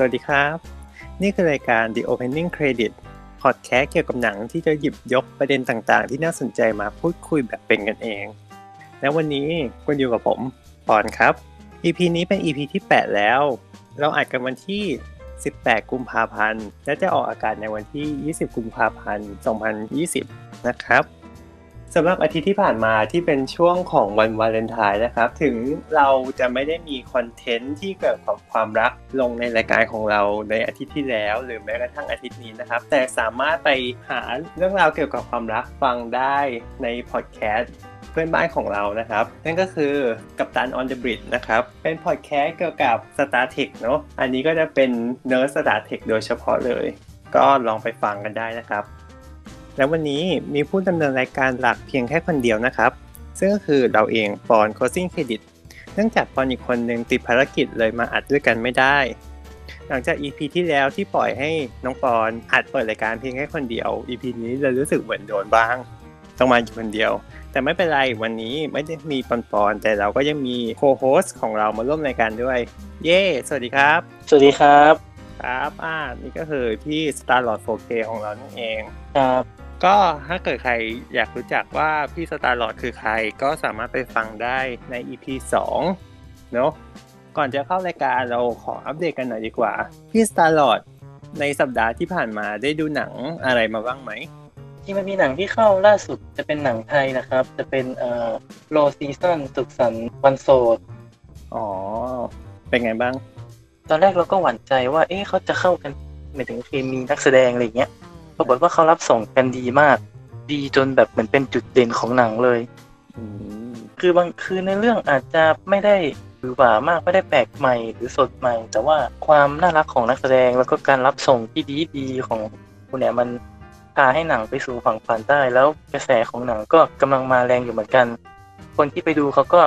สวัสดีครับ นี่คือรายการ The Opening Credit พอดแคสต์เกี่ยวกับหนังที่จะหยิบยกประเด็นต่างๆ ที่น่าสนใจมาพูดคุยแบบเป็นกันเอง และวันนี้คุณอยู่กับผมปอนครับ EP นี้เป็น EP ที่ 8 แล้ว เราอัดกันวันที่ 18 กุมภาพันธ์ และจะออกอากาศในวันที่ 20 กุมภาพันธ์ 2020 นะครับ สำหรับอาทิตย์ที่ผ่านมาที่เป็นช่วงของวันวาเลนไทน์นะครับ ถึงเราจะไม่ได้มีคอนเทนต์ที่เกี่ยวกับความรักลงในรายการของเราในอาทิตย์ที่แล้ว หรือแม้กระทั่งอาทิตย์นี้นะครับ แต่สามารถไปหาเรื่องราวเกี่ยวกับความรักฟังได้ในพอดแคสต์เพื่อนบ้านของเรานะครับ นั่นก็คือกับตัน on the bridge นะครับ เป็นพอดแคสต์เกี่ยวกับ Star Trek เนาะอันนี้ก็จะเป็นเนื้อ Star Trek โดยเฉพาะเลย ก็ลองไปฟังกันได้นะครับ แล้ววันนี้มีผู้ดำเนินรายการหลักเพียงแค่คนเดียวนะครับ ซึ่งก็คือเราเองปอนโคซิ่งเครดิตเนื่องจากปอนอีกคนหนึ่งติดภารกิจเลยมาอัดด้วยกันไม่ได้ หลังจาก EP ที่แล้วที่ปล่อยให้น้องปอนอัดเปิดรายการเพียงแค่คนเดียว EP นี้เลยรู้สึกเหมือนโดนบ้าง ต้องมาอยู่คนเดียว แต่ไม่เป็นไรวันนี้ไม่ได้มีปอนปอนแต่เราก็ยังมีโคโฮสของเรามาร่วมรายการด้วย เย้สวัสดีครับ สวัสดีครับ ครับอ่านี่ก็คือพี่ Starlord 4K ของเรานั่นเอง ครับ ก็ถ้าเกิดใครอยากรู้จักว่าพี่สตาร์ลอร์ดคือใครก็สามารถไปฟังได้ใน EP 2เนาะก่อนจะเข้ารายการเราขออัปเดตกันหน่อยดีกว่า พี่สตาร์ลอร์ดในสัปดาห์ที่ผ่านมาได้ดูหนังอะไรมาบ้างไหมที่มันมีหนังที่เข้าล่าสุดจะเป็นหนังไทยนะครับ จะเป็นเอ่อ Low Season สุขสันต์วันโสดอ๋อ เป็นไงบ้าง ตอนแรกเราก็หวั่นใจว่า เอ๊ะเขาจะเข้ากันหมายถึงเคมีนักแสดงอะไรเงี้ย ปรากฏว่าเขารับส่งกันดีมาก ดีจนแบบเหมือนเป็นจุดเด่นของหนังเลยอืมคือบางคือในเรื่องอาจจะไม่ได้หรือหวามากไม่ได้แปลกใหม่หรือสดใหม่ แต่ว่าความน่ารักของนักแสดงแล้วก็การรับส่งที่ดีดีๆของคุณเนี่ยมันพาให้หนังไปสู่ฝั่งฝันได้ แล้วกระแสของหนังก็กำลังมาแรงอยู่เหมือนกัน คนที่ไปดูเขาก็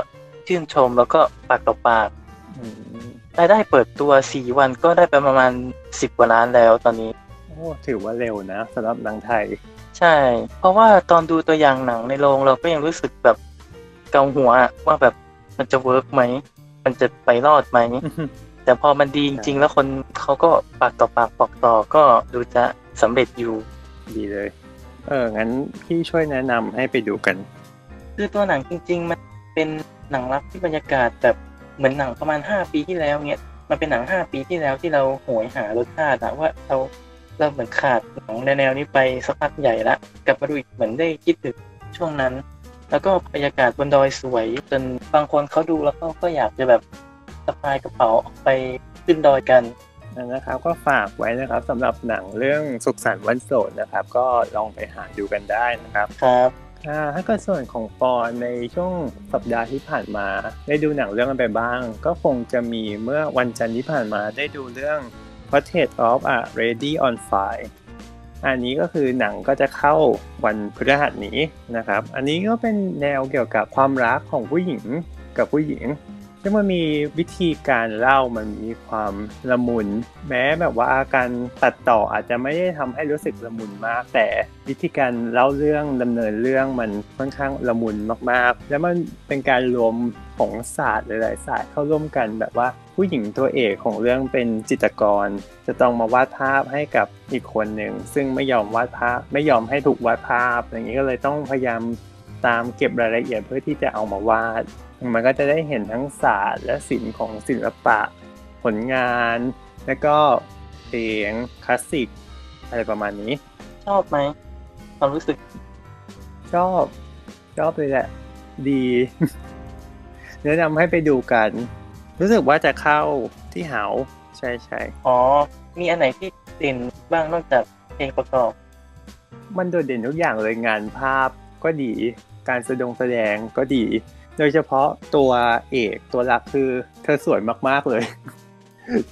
ชื่นชมแล้วก็ปากต่อปากอืมรายได้เปิดตัว 4 วันก็ได้ไปประมาณ 10 กว่าล้านแล้วตอนนี้ โอ้ถือว่าเร็วนะสำหรับหนังไทย ใช่ เพราะว่าตอนดูตัวอย่างหนังในโรงเราก็ยังรู้สึกแบบเกาหัวอะว่าแบบมันจะเวิร์กไหม มันจะไปรอดไหม แต่พอมันดีจริง ๆ แล้วคนเขาก็ปากต่อปากบอกต่อก็ดูจะสำเร็จอยู่ดีเลย เออ งั้นพี่ช่วยแนะนำให้ไปดูกัน คือตัวหนังจริง ๆ มันเป็นหนังรักที่บรรยากาศแบบเหมือนหนังประมาณ 5 ปีที่แล้วเนี้ย มันเป็นหนัง 5 ปีที่แล้วที่เราโหยหารสชาติอะว่าเรา เราเหมือนขาดหนังแนวๆนี้ไปสักพักใหญ่ละกลับมาดูอีกเหมือนได้คิดถึงช่วงนั้น แล้วก็บรรยากาศบนดอยสวย จนบางคนเขาดูแล้วเขาก็อยากจะแบบสะพายกระเป๋าออกไปขึ้นดอยกันนะครับก็ฝากไว้นะครับสำหรับหนังเรื่องสุขสันต์วันโสดนะครับ ก็ลองไปหาดูกันได้นะครับครับอ่าถ้าเกิดส่วนของปอนในช่วงสัปดาห์ที่ผ่านมา ได้ดูหนังเรื่องอะไรไปบ้าง ก็คงจะมีเมื่อวันจันทร์ที่ผ่านมาได้ดูเรื่อง Portrait of a Lady on Fire อันนี้ก็คือหนังก็จะเข้าวันพฤหัสนี้นะครับ อันนี้ก็เป็นแนวเกี่ยวกับความรักของผู้หญิงกับผู้หญิงซึ่งมันมีวิธีการเล่ามันมีความละมุน แม้แบบว่าการตัดต่ออาจจะไม่ได้ทำให้รู้สึกละมุนมาก แต่วิธีการเล่าเรื่องดำเนินเรื่องมันค่อนข้างละมุนมากๆ แล้วมันเป็นการรวมของศาสตร์หลายๆศาสตร์เข้าร่วมกันแบบว่าผู้หญิงตัวเอกของเรื่องเป็นจิตรกร จะต้องมาวาดภาพให้กับอีกคนหนึ่ง ซึ่งไม่ยอมวาดภาพไม่ยอมให้ถูกวาดภาพ อย่างนี้ก็เลยต้องพยายามตามเก็บรายละเอียดเพื่อที่จะเอามาวาด มันก็จะได้เห็นทั้งศาสตร์และศิลป์ของศิลปะ ผลงาน แล้วก็เพลงคลาสสิกอะไรประมาณนี้ ชอบไหมความรู้สึก ชอบ ชอบเลยแหละ ดี แนะนำให้ไปดูกัน รู้สึกว่าจะเข้าที่เหาใช่ใช่อ๋อ มีอันไหนที่เด่นบ้างนอกจากเพลงประกอบ มันโดดเด่นทุกอย่างเลยงานภาพก็ดี การแสดงแสดงก็ดี โดยเฉพาะตัวเอกตัวหลักคือเธอสวยมาก ๆ เลย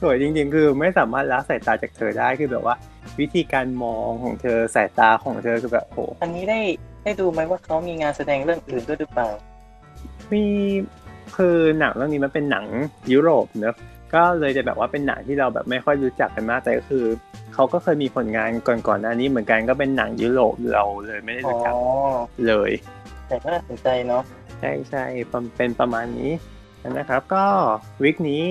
สวยจริง ๆ คือไม่สามารถละสายตาจากเธอได้คือแบบว่า วิธีการมองของเธอสายตาของเธอคือแบบโหอันนี้ได้ได้ดูไหมว่าเขามีงานแสดงเรื่องอื่นด้วยหรือเปล่า มี คือหนังเรื่องนี้มันเป็นหนังยุโรปเนอะก็เลยจะแบบว่าเป็นหนังที่เราแบบไม่ค่อยรู้จักกันมากแต่ก็คือเขาก็เคยมีผลงานก่อนๆหน้านี้เหมือนกันก็เป็นหนังยุโรปเราเลยไม่ได้อ๋อรู้จักเลย แต่ก็น่าสนใจเนาะใช่ใช่ประเป็นประมาณนี้นะครับ ก็ week นี้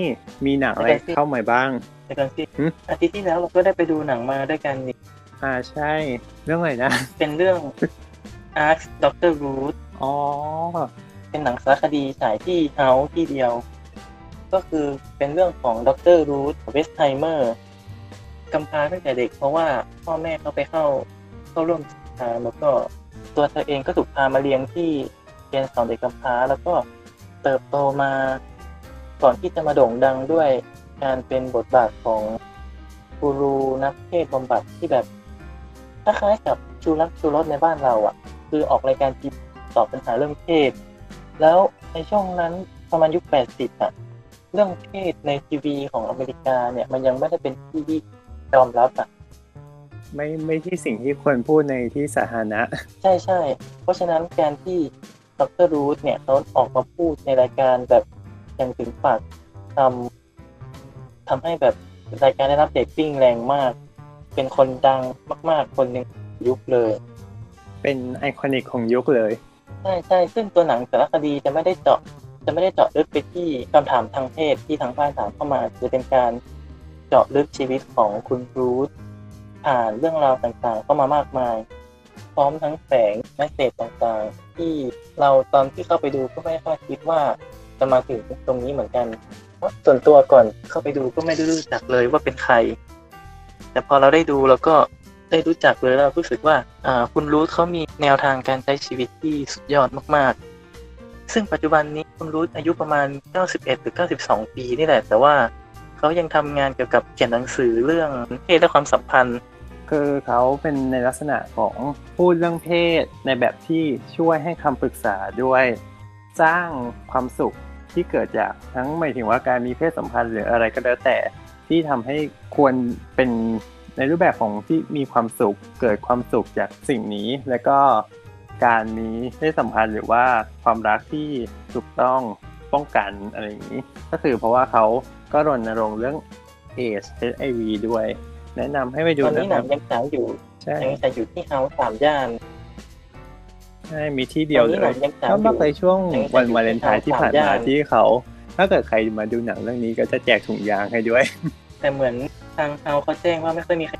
มีหนังอะไรเข้ามาบ้างแต่ก่อนสิหึอาทิตย์ที่แล้วเราก็ได้ไปดูหนังมาด้วยกันนี่อ่าใช่ เรื่องอะไรนะ เป็นเรื่อง Ask Dr. Ruth อ๋อ เป็นหนังสารคดีฉายที่เฮาที่เดียว ก็คือเป็นเรื่องของดร.รูธเวสต์ไฮเมอร์กำพร้าตั้งแต่เด็ก เพราะว่าพ่อแม่เขาไปเข้าเข้าร่วมศึกษาแล้วก็ตัวเธอเองก็ถูกพามาเรียนที่เรียนสอนเด็กกำพร้า แล้วก็เติบโตมาก่อนที่จะมาโด่งดังด้วยการเป็นบทบาทของกูรูนักเทศบำบัดที่แบบคล้ายๆกับชูรักชูรสในบ้านเราอะ คือออกรายการทีวีตอบปัญหาเรื่องเพศ แล้วในช่วงนั้นประมาณยุค 80อะเรื่องเพศในทีวีของอเมริกาเนี่ย มันยังไม่ได้เป็นที่ที่ยอมรับอะไม่ไม่ที่สิ่งที่ควรพูดในที่สาธารณะ ใช่ใช่เพราะฉะนั้นการที่ดรรูธเนี่ยเขาออกมาพูดในรายการแบบอย่างถึงปากทำทำให้แบบรายการได้รับเรตติ้งแรงมาก เป็นคนดังมาก ๆ คนหนึ่งยุคเลย เป็น iconic ของยุคเลย ใช่ใช่ซึ่งตัวหนังสารคดีจะไม่ได้เจาะ จะไม่ได้เจาะลึกไปที่คำถามทางเพศที่ทางบ้านถามเข้ามา จะเป็นการเจาะลึกชีวิตของคุณรูธผ่านเรื่องราวต่างๆ เข้ามามากมาย พร้อมทั้งแฝงแมสเซจต่างๆ ที่เราตอนที่เข้าไปดูก็ไม่คาดคิดว่าจะมาถึงตรงนี้เหมือนกันเพราะส่วนตัวก่อนเข้าไปดูก็ไม่ได้รู้จักเลยว่าเป็นใคร แต่พอเราได้ดูแล้วก็ ได้รู้จักเลยแล้วรู้สึกว่าคุณรูธเขามีแนวทางการใช้ชีวิตที่สุดยอดมากๆ ซึ่งปัจจุบันนี้คุณรูธอายุประมาณ 91 หรือ 92 ปีนี่แหละ แต่ว่าเขายังทำงานเกี่ยวกับเขียนหนังสือเรื่องเพศและความสัมพันธ์ คือเขาเป็นในลักษณะของพูดเรื่องเพศในแบบที่ช่วยให้คำปรึกษาด้วยสร้างความสุขที่เกิดจากทั้งหมายถึงว่าการมีเพศสัมพันธ์หรืออะไรก็แล้วแต่ที่ทำให้ควรเป็น ในรูปแบบของที่มีความสุขเกิดความสุขจากสิ่งนี้ แล้วก็การมีเพศสัมพันธ์หรือว่าความรักที่ถูกต้องป้องกันอะไรอย่างนี้ ก็คือเพราะว่าเขาก็รณรงค์เรื่องเอช HIV ด้วย แนะนำให้ไปดูตอนนี้หนันะงครับยังฉายอยู่ใช่ยังฉายอยู่ที่เฮาส์สามย่านใช่มีที่เดียวตอนเลนี้หนัยงยังฉายก็อมายู่ไปช่วงยังวันอยู่วาเลนไทน์ที่ผ่านสามมาย่านที่เขา ถ้าเกิดใครมาดูหนังเรื่องนี้ก็จะแจกถุงยางให้ด้วย แต่เหมือน ทางเฮาส์เขาแจ้งว่าไม่ค่อยมีใคร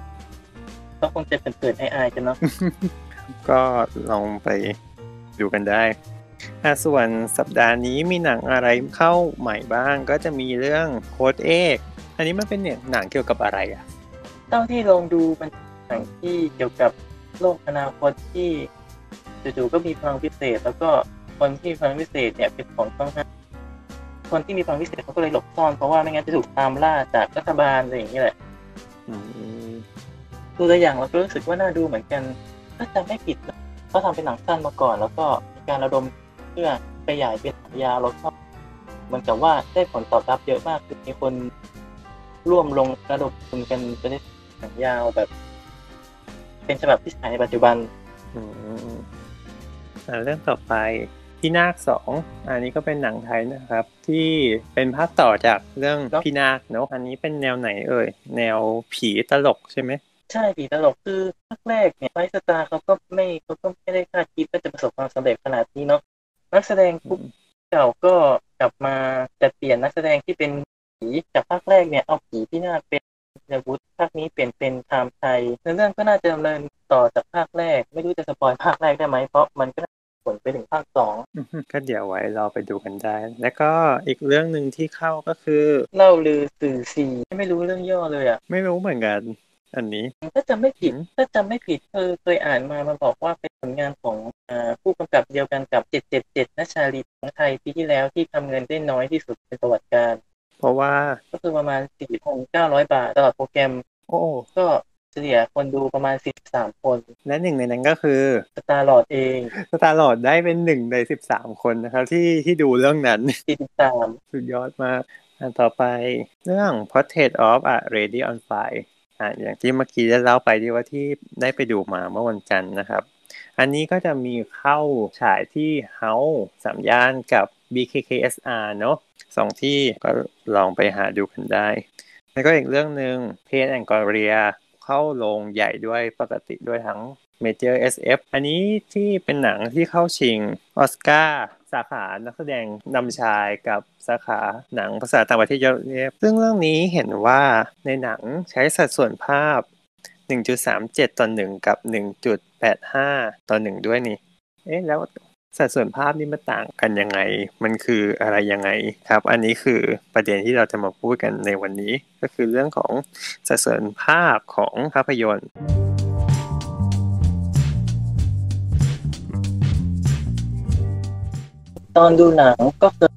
ก็คงจะเปิดๆอายๆกันเนาะก็ลองไปดูกันได้อะส่วนสัปดาห์นี้มีหนังอะไรเข้าใหม่บ้าง ก็จะมีเรื่องโค้ดเอกอันนี้มันเป็นเนี่ยหนังเกี่ยวกับอะไรอะเท่าที่ลองดูมันหนังที่เกี่ยวกับโลกอนาคตที่จู่ๆก็มีพลังพิเศษ แล้วก็คนที่มีพลังพิเศษเนี่ยเป็นของต้องห้าม คนที่มีพลังพิเศษเขาก็เลยหลบซ่อนเพราะว่าไม่งั้นจะถูกตามล่าจากรัฐบาลอะไรอย่างนี้แหละอืมดูตัวอย่างเราก็รู้สึกว่าน่าดูเหมือนกันถ้าจำไม่ผิดนะเขาทำเป็นหนังสั้นมาก่อน แล้วก็มีการระดมเพื่อขยายเป็นหนังยาวแล้วก็เหมือนกับว่าได้ผลตอบรับเยอะมากคือมีคนร่วมลงระดมทุนกันจะได้หนังยาวแบบ เป็นฉบับที่ฉายในปัจจุบันอืมอะเรื่องต่อไป พี่นาคสองอันนี้ก็เป็นหนังไทยนะครับ ที่เป็นภาคต่อจากเรื่องเนอะพี่นาคเนอะอันนี้เป็นแนวไหนเอ่ย แนวผีตลกใช่ไหมใช่ผีตลกคือภาคแรกเนี่ยไฟสตาร์เขาก็ไม่เขาก็ไม่ได้คาดคิดว่าจะประสบความสำเร็จขนาดนี้เนาะนักแสดงทุกเก่าก็กลับมาแต่เปลี่ยนนักแสดงที่เป็นผีจากภาคแรกเนี่ยเอาผีที่น่าเป็นยาวุธภาคนี้เปลี่ยนเป็นไทม์ไทยเนื้อเรื่องก็น่าจะดำเนินต่อจากภาคแรก ไม่รู้จะสปอยภาคแรกได้ไหมเพราะมันก็น่าจะ ผลไปถึงภาคสองอือฮึก็เดี๋ยวไว้รอไปดูกันได้ แล้วก็อีกเรื่องหนึ่งที่เข้าก็คือเล่าลือสื่อสีไม่รู้เรื่องย่อเลยอะ ไม่รู้เหมือนกัน อันนี้ถ้าจำไม่ผิดอืมถ้าจำไม่ผิดเออเคยอ่านมามันบอกว่าเป็นผลงานของอ่าผู้กำกับเดียวกันกับ 777นัชชาลีของไทยปีที่แล้วที่ทำเงินได้น้อยที่สุดในประวัติการ เพราะว่าก็คือประมาณ4,900 บาทตลอดโปรแกรม โอ้ก็ เฉลี่ยคนดูประมาณ 13 คน และหนึ่งในนั้นก็คือสตาร์ลอดเองสตาร์ลอดได้เป็นหนึ่งในสิบสามคนนะครับ ที่ที่ดูเรื่องนั้น43สุดยอดมากอันต่อไปเรื่อง Portrait of a Lady on Fire อะอย่างที่เมื่อกี้ได้เล่าไปที่ว่าที่ได้ไปดูมาเมื่อวันจันทร์นะครับ อันนี้ก็จะมีเข้าฉายที่เฮาสามย่านกับ BKKSR เนอะสองที่ก็ลองไปหาดูกันได้ แล้วก็อีกเรื่องหนึ่งเพนแอนกอเรีย เข้าโรงใหญ่ด้วยปกติด้วยทั้ง Major SF อันนี้ที่เป็นหนังที่เข้าชิงออสการ์สาขานักแสดงนำชายกับสาขาหนังภาษาต่างประเทศยอดเยี่ยมซึ่งเรื่องนี้เห็นว่าในหนังใช้สัดส่วนภาพ 1.37 ต่อ 1 กับ 1.85 ต่อ 1 ด้วยนี่ เอ๊ะ แล้ว สัดส่วนภาพนี่มันต่างกันยังไง มันคืออะไรยังไงครับ อันนี้คือประเด็นที่เราจะมาพูดกันในวันนี้ ก็คือเรื่องของสัดส่วนภาพของภาพยนตร์ตอนดูหนังก็เคย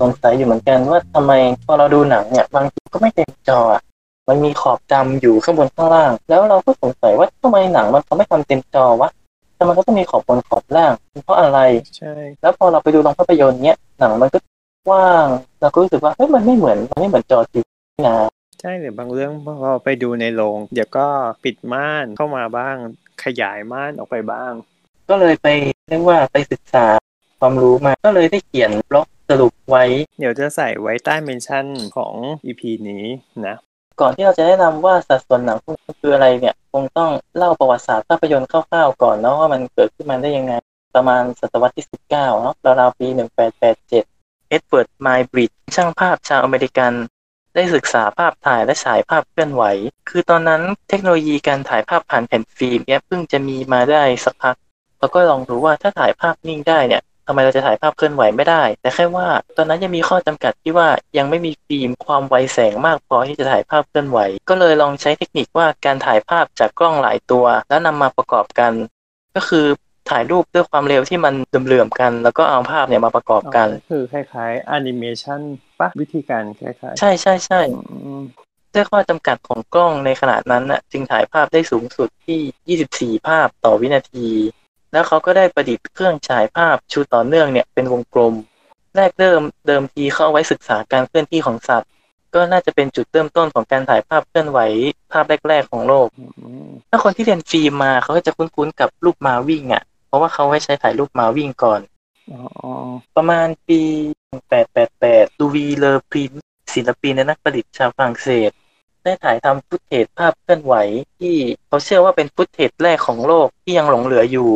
สงสัยอยู่เหมือนกันว่าทำไมพอเราดูหนังเนี่ยบางทีก็ไม่เต็มจออะมันมีขอบดำอยู่ข้างบนข้างล่าง แล้วเราก็สงสัยว่าทำไมหนังมันเขาไม่ทำเต็มจอวะ ทำไมก็ต้องมีขอบบนขอบล่างเพราะอะไร ใช่ แล้วพอเราไปดูโรงภาพยนตร์เนี้ยหนังมันก็กว้างเราก็รู้สึกว่าเฮ้ยมันไม่เหมือนมันไม่เหมือนจอทีวีนะใช่หรือบางเรื่องพอไปดูในโรงเดี๋ยวก็ปิดม่านเข้ามาบ้าง ขยายม่านออกไปบ้าง ก็เลยไปเรียกว่าไปศึกษาความรู้มาก็เลยได้เขียนบล็อกสรุปไว้ เดี๋ยวจะใส่ไว้ใต้เมนชั่นของ EP นี้นะ ก่อนที่เราจะแนะนำว่าสัดส่วนหนังพวกนี้คืออะไรเนี่ย คงต้องเล่าประวัติศาสตร์ภาพยนตร์คร่าวๆก่อนเนาะว่ามันเกิดขึ้นมาได้ยังไง ประมาณศตวรรษที่ 19เนาะราวๆปี 1887 เอ็ดเวิร์ดไมบริดช่างภาพชาวอเมริกัน ได้ศึกษาภาพถ่ายและฉายภาพเคลื่อนไหว คือตอนนั้นเทคโนโลยีการถ่ายภาพผ่านแผ่นฟิล์มเนี่ยเพิ่งจะมีมาได้สักพักเราก็ลองดูว่าถ้าถ่ายภาพนิ่งได้เนี่ย ทำไมเราจะถ่ายภาพเคลื่อนไหวไม่ได้ แต่แค่ว่าตอนนั้นยังมีข้อจำกัดที่ว่ายังไม่มีฟิล์มความไวแสงมากพอที่จะถ่ายภาพเคลื่อนไหว ก็เลยลองใช้เทคนิคว่าการถ่ายภาพจากกล้องหลายตัว แล้วนำมาประกอบกัน ก็คือถ่ายรูปด้วยความเร็วที่มันเหลื่อมๆกัน แล้วก็เอาภาพเนี่ยมาประกอบกัน คือคล้ายๆแอนิเมชันปะวิธีการคล้ายๆ ใช่ใช่ใช่อืมด้วยข้อจำกัดของกล้องในขนาดนั้นน่ะจึงถ่ายภาพได้สูงสุดที่ 24 ภาพต่อวินาที แล้วเขาก็ได้ประดิษฐ์เครื่องฉายภาพชูต่อเนื่องเนี่ยเป็นวงกลม แรกเริ่มเดิมทีเข้าเอาไว้ศึกษาการเคลื่อนที่ของสัตว์ ก็น่าจะเป็นจุดเริ่มต้นของการถ่ายภาพเคลื่อนไหวภาพแรก ๆ ของโลกอืมถ้าคนที่เรียนฟิล์มมาเขาก็จะคุ้นๆกับรูปม้าวิ่งอะ เพราะว่าเขาไว้ใช้ถ่ายรูปม้าวิ่งก่อนอ๋อประมาณปี1888 หลุยส์เลอปรินซ์ศิลปินและนักประดิษฐ์ชาวฝรั่งเศส ได้ถ่ายทำ footage ภาพเคลื่อนไหว ที่เขาเชื่อว่าเป็น footage แรกของโลกที่ยังหลงเหลืออยู่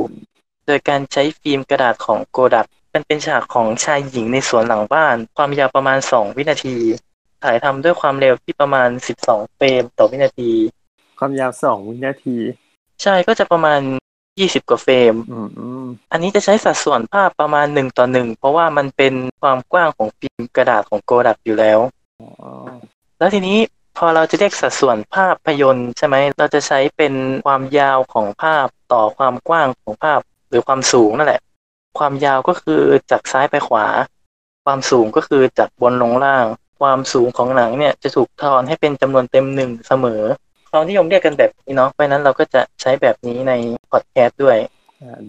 โดยการใช้ฟิล์มกระดาษของโกดักมันเป็นฉากของชายหญิงในสวนหลังบ้าน ความยาวประมาณ 2 วินาที ถ่ายทำด้วยความเร็วที่ประมาณ 12 เฟรมต่อวินาที ความยาวสองวินาที ใช่ก็จะประมาณ 20 กว่าเฟรมอืมอืมอันนี้จะใช้สัดส่วนภาพประมาณ 1 ต่อ 1 เพราะว่ามันเป็นความกว้างของฟิล์มกระดาษของโกดักอยู่แล้วอ๋อแล้วทีนี้ พอเราจะเรียกสัดส่วนภาพยนตร์ใช่ไหม เราจะใช้เป็นความยาวของภาพต่อความกว้างของภาพหรือความสูงนั่นแหละ ความยาวก็คือจากซ้ายไปขวา ความสูงก็คือจากบนลงล่าง ความสูงของหนังเนี่ยจะถูกทอนให้เป็นจำนวนเต็มหนึ่งเสมอเรานิยมเรียกกันแบบนี้เนาะ เพราะนั้นเราก็จะใช้แบบนี้ในพอดแคสต์ด้วย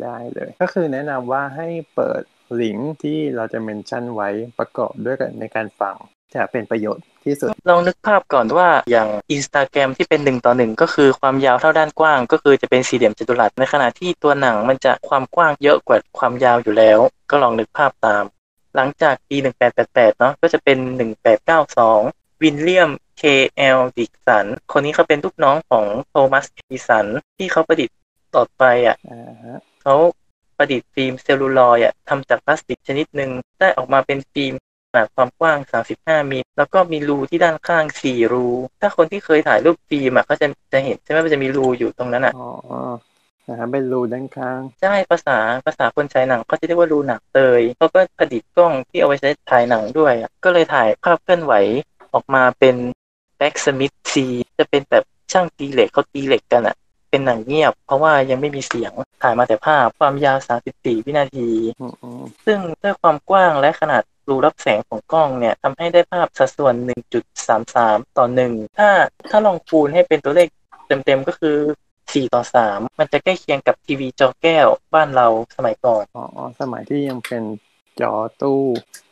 ได้เลย ก็คือแนะนำว่าให้เปิดลิงก์ที่เราจะเมนชั่นไว้ประกอบด้วยกันในการฟัง จะเป็นประโยชน์ที่สุดลองนึกภาพก่อนว่าอย่าง Instagram ที่เป็นหนึ่งต่อหนึ่งก็คือความยาวเท่าด้านกว้าง ก็คือจะเป็นสี่เหลี่ยมจัตุรัสในขณะที่ตัวหนังมันจะความกว้างเยอะกว่าความยาวอยู่แล้ว ก็ลองนึกภาพตาม หลังจากปี 1888 เนาะก็จะเป็น 1892 วินเลียม K.L. ดิกสัน คนนี้เขาเป็นลูกน้องของโทมัสเอดิสัน ที่เขาประดิษฐ์ต่อไปอะอ่าฮะเขาประดิษฐ์ฟิล์มเซลลูลอยด์อะทำจากพลาสติกชนิดหนึ่งได้ออกมาเป็นฟิล์มข นาดความกว้าง 35มิลแล้วก็มีรูที่ด้านข้าง 4 รู ถ้าคนที่เคยถ่ายรูปฟิล์มอะเขาจะจะเห็นใช่ไหมมันจะมีรูอยู่ตรงนั้นอะอ๋อนะฮะเป็นรูด้านข้าง ใช่ภาษาภาษาคนฉายหนังเขาจะเรียกว่ารูหนักเตยเขาก็ผลิตกล้องที่เอาไว้ใช้ถ่ายหนังด้วยอะก็เลยถ่ายภาพเคลื่อนไหวออกมาเป็น Back Smith C จะเป็นแบบช่างตีเหล็กเขาตีเหล็กกันอะเป็นหนังเงียบเพราะว่ายังไม่มีเสียงถ่ายมาแต่ภาพความยาว 34 วินาทีอืมอืมซึ่งด้วยความกว้างและขนาด รูรับแสงของกล้องเนี่ยทำให้ได้ภาพสัดส่วน 1.33 ต่อ 1 ถ้าถ้าลองคูณให้เป็นตัวเลขเต็มๆ ก็คือ 4 ต่อ 3 มันจะใกล้เคียงกับทีวีจอแก้วบ้านเราสมัยก่อน อ๋อ สมัยที่ยังเป็นจอตู้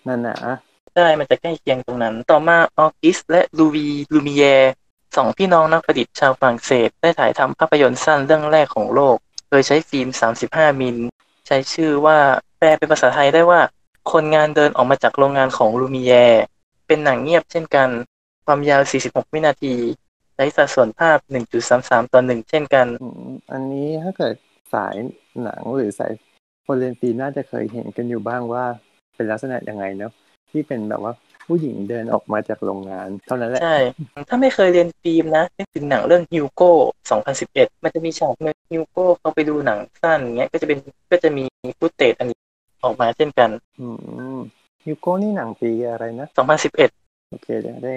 นั่นนะใช่ มันจะใกล้เคียงตรงนั้น ต่อมาออกิสและลูวีลูมิเยร์สองพี่น้องนักประดิษฐ์ชาวฝรั่งเศส ได้ถ่ายทำภาพยนตร์สั้นเรื่องแรกของโลก โดยใช้ฟิล์ม 35 มิล ใช้ชื่อว่าแปลเป็นภาษาไทยได้ว่า คนงานเดินออกมาจากโรงงานของลูมิเยร์เป็นหนังเงียบเช่นกัน ความยาว 46 วินาทีใช้สัดส่วนภาพ 1.33 ต่อ 1 เช่นกันอืมอันนี้ถ้าเกิดสายหนังหรือสายคนเรียนฟิล์มน่าจะเคยเห็นกันอยู่บ้างว่าเป็นลักษณะยังไงเนาะที่เป็นแบบว่าผู้หญิงเดินออกมาจากโรงงาน เท่านั้นแหละ ใช่ ถ้าไม่เคยเรียนฟิล์มนะนึกถึงหนังเรื่องฮิวโก้ 2011 มันจะมีฉากหนึ่งฮิวโก้เขาไปดูหนังสั้นเงี้ย ก็จะเป็นก็จะมี footage อันนี้ ออกมาเช่นกัน อืมฮิวโก้นี่หนังปีอะไรนะ2011โอเคเดี๋ยวได้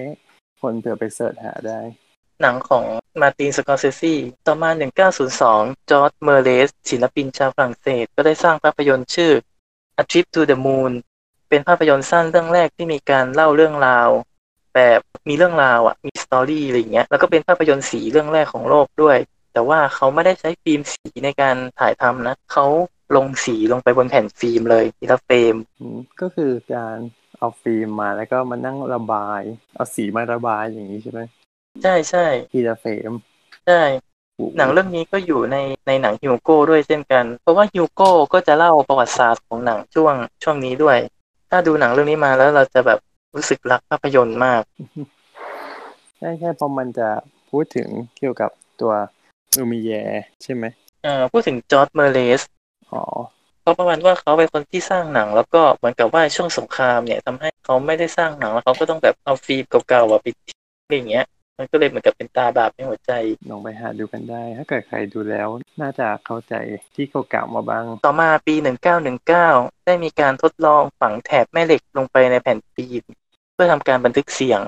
คนเผื่อไปเสิร์ชหาได้ หนังของมาร์ตินสกอร์เซซีต่อมา 1902 จอร์จเมลีเยสศิลปินชาวฝรั่งเศส ก็ได้สร้างภาพยนตร์ชื่อ A Trip to the Moon เป็นภาพยนตร์สั้นเรื่องแรกที่มีการเล่าเรื่องราว แบบมีเรื่องราวอะมี story อะไรอย่างเงี้ยแล้วก็เป็นภาพยนตร์สีเรื่องแรกของโลกด้วย แต่ว่าเขาไม่ได้ใช้ฟิล์มสีในการถ่ายทำนะเขา ลงสีลงไปบนแผ่นฟิล์มเลยทีละเฟรมอืมก็คือการเอาฟิล์มมาแล้วก็มานั่งระบาย เอาสีมาระบายอย่างนี้ใช่ไหมใช่ใช่ทีละเฟรมใช่หนังเรื่องนี้ก็อยู่ในในหนังฮิวโก้ด้วยเช่นกัน เพราะว่าฮิวโก้ก็จะเล่าประวัติศาสตร์ของหนังช่วงช่วงนี้ด้วย ถ้าดูหนังเรื่องนี้มาแล้วเราจะแบบรู้สึกรักภาพยนตร์มากใช่ใช่เพราะมันจะพูดถึงเกี่ยวกับตัวลูมิแยร์ใช่ไหมเอ่อพูดถึงจอร์จ เมลิแยส อ๋อเพราะประมาณว่าเขาเป็นคนที่สร้างหนัง แล้วก็เหมือนกับว่าช่วงสงครามเนี่ยทำให้เขาไม่ได้สร้างหนังแล้วเขาก็ต้องแบบเอาฟิล์มเก่าๆอะไปทิ้งอะไรอย่างเงี้ย มันก็เลยเหมือนกับเป็นตาบาปในหัวใจลองไปหาดูกันได้ ถ้าเกิดใครดูแล้ว น่าจะเข้าใจที่เก่าๆมาบ้าง ต่อมาปี 1919 ได้มีการทดลองฝังแถบแม่เหล็กลงไปในแผ่นฟิล์มเพื่อทำการบันทึกเสียง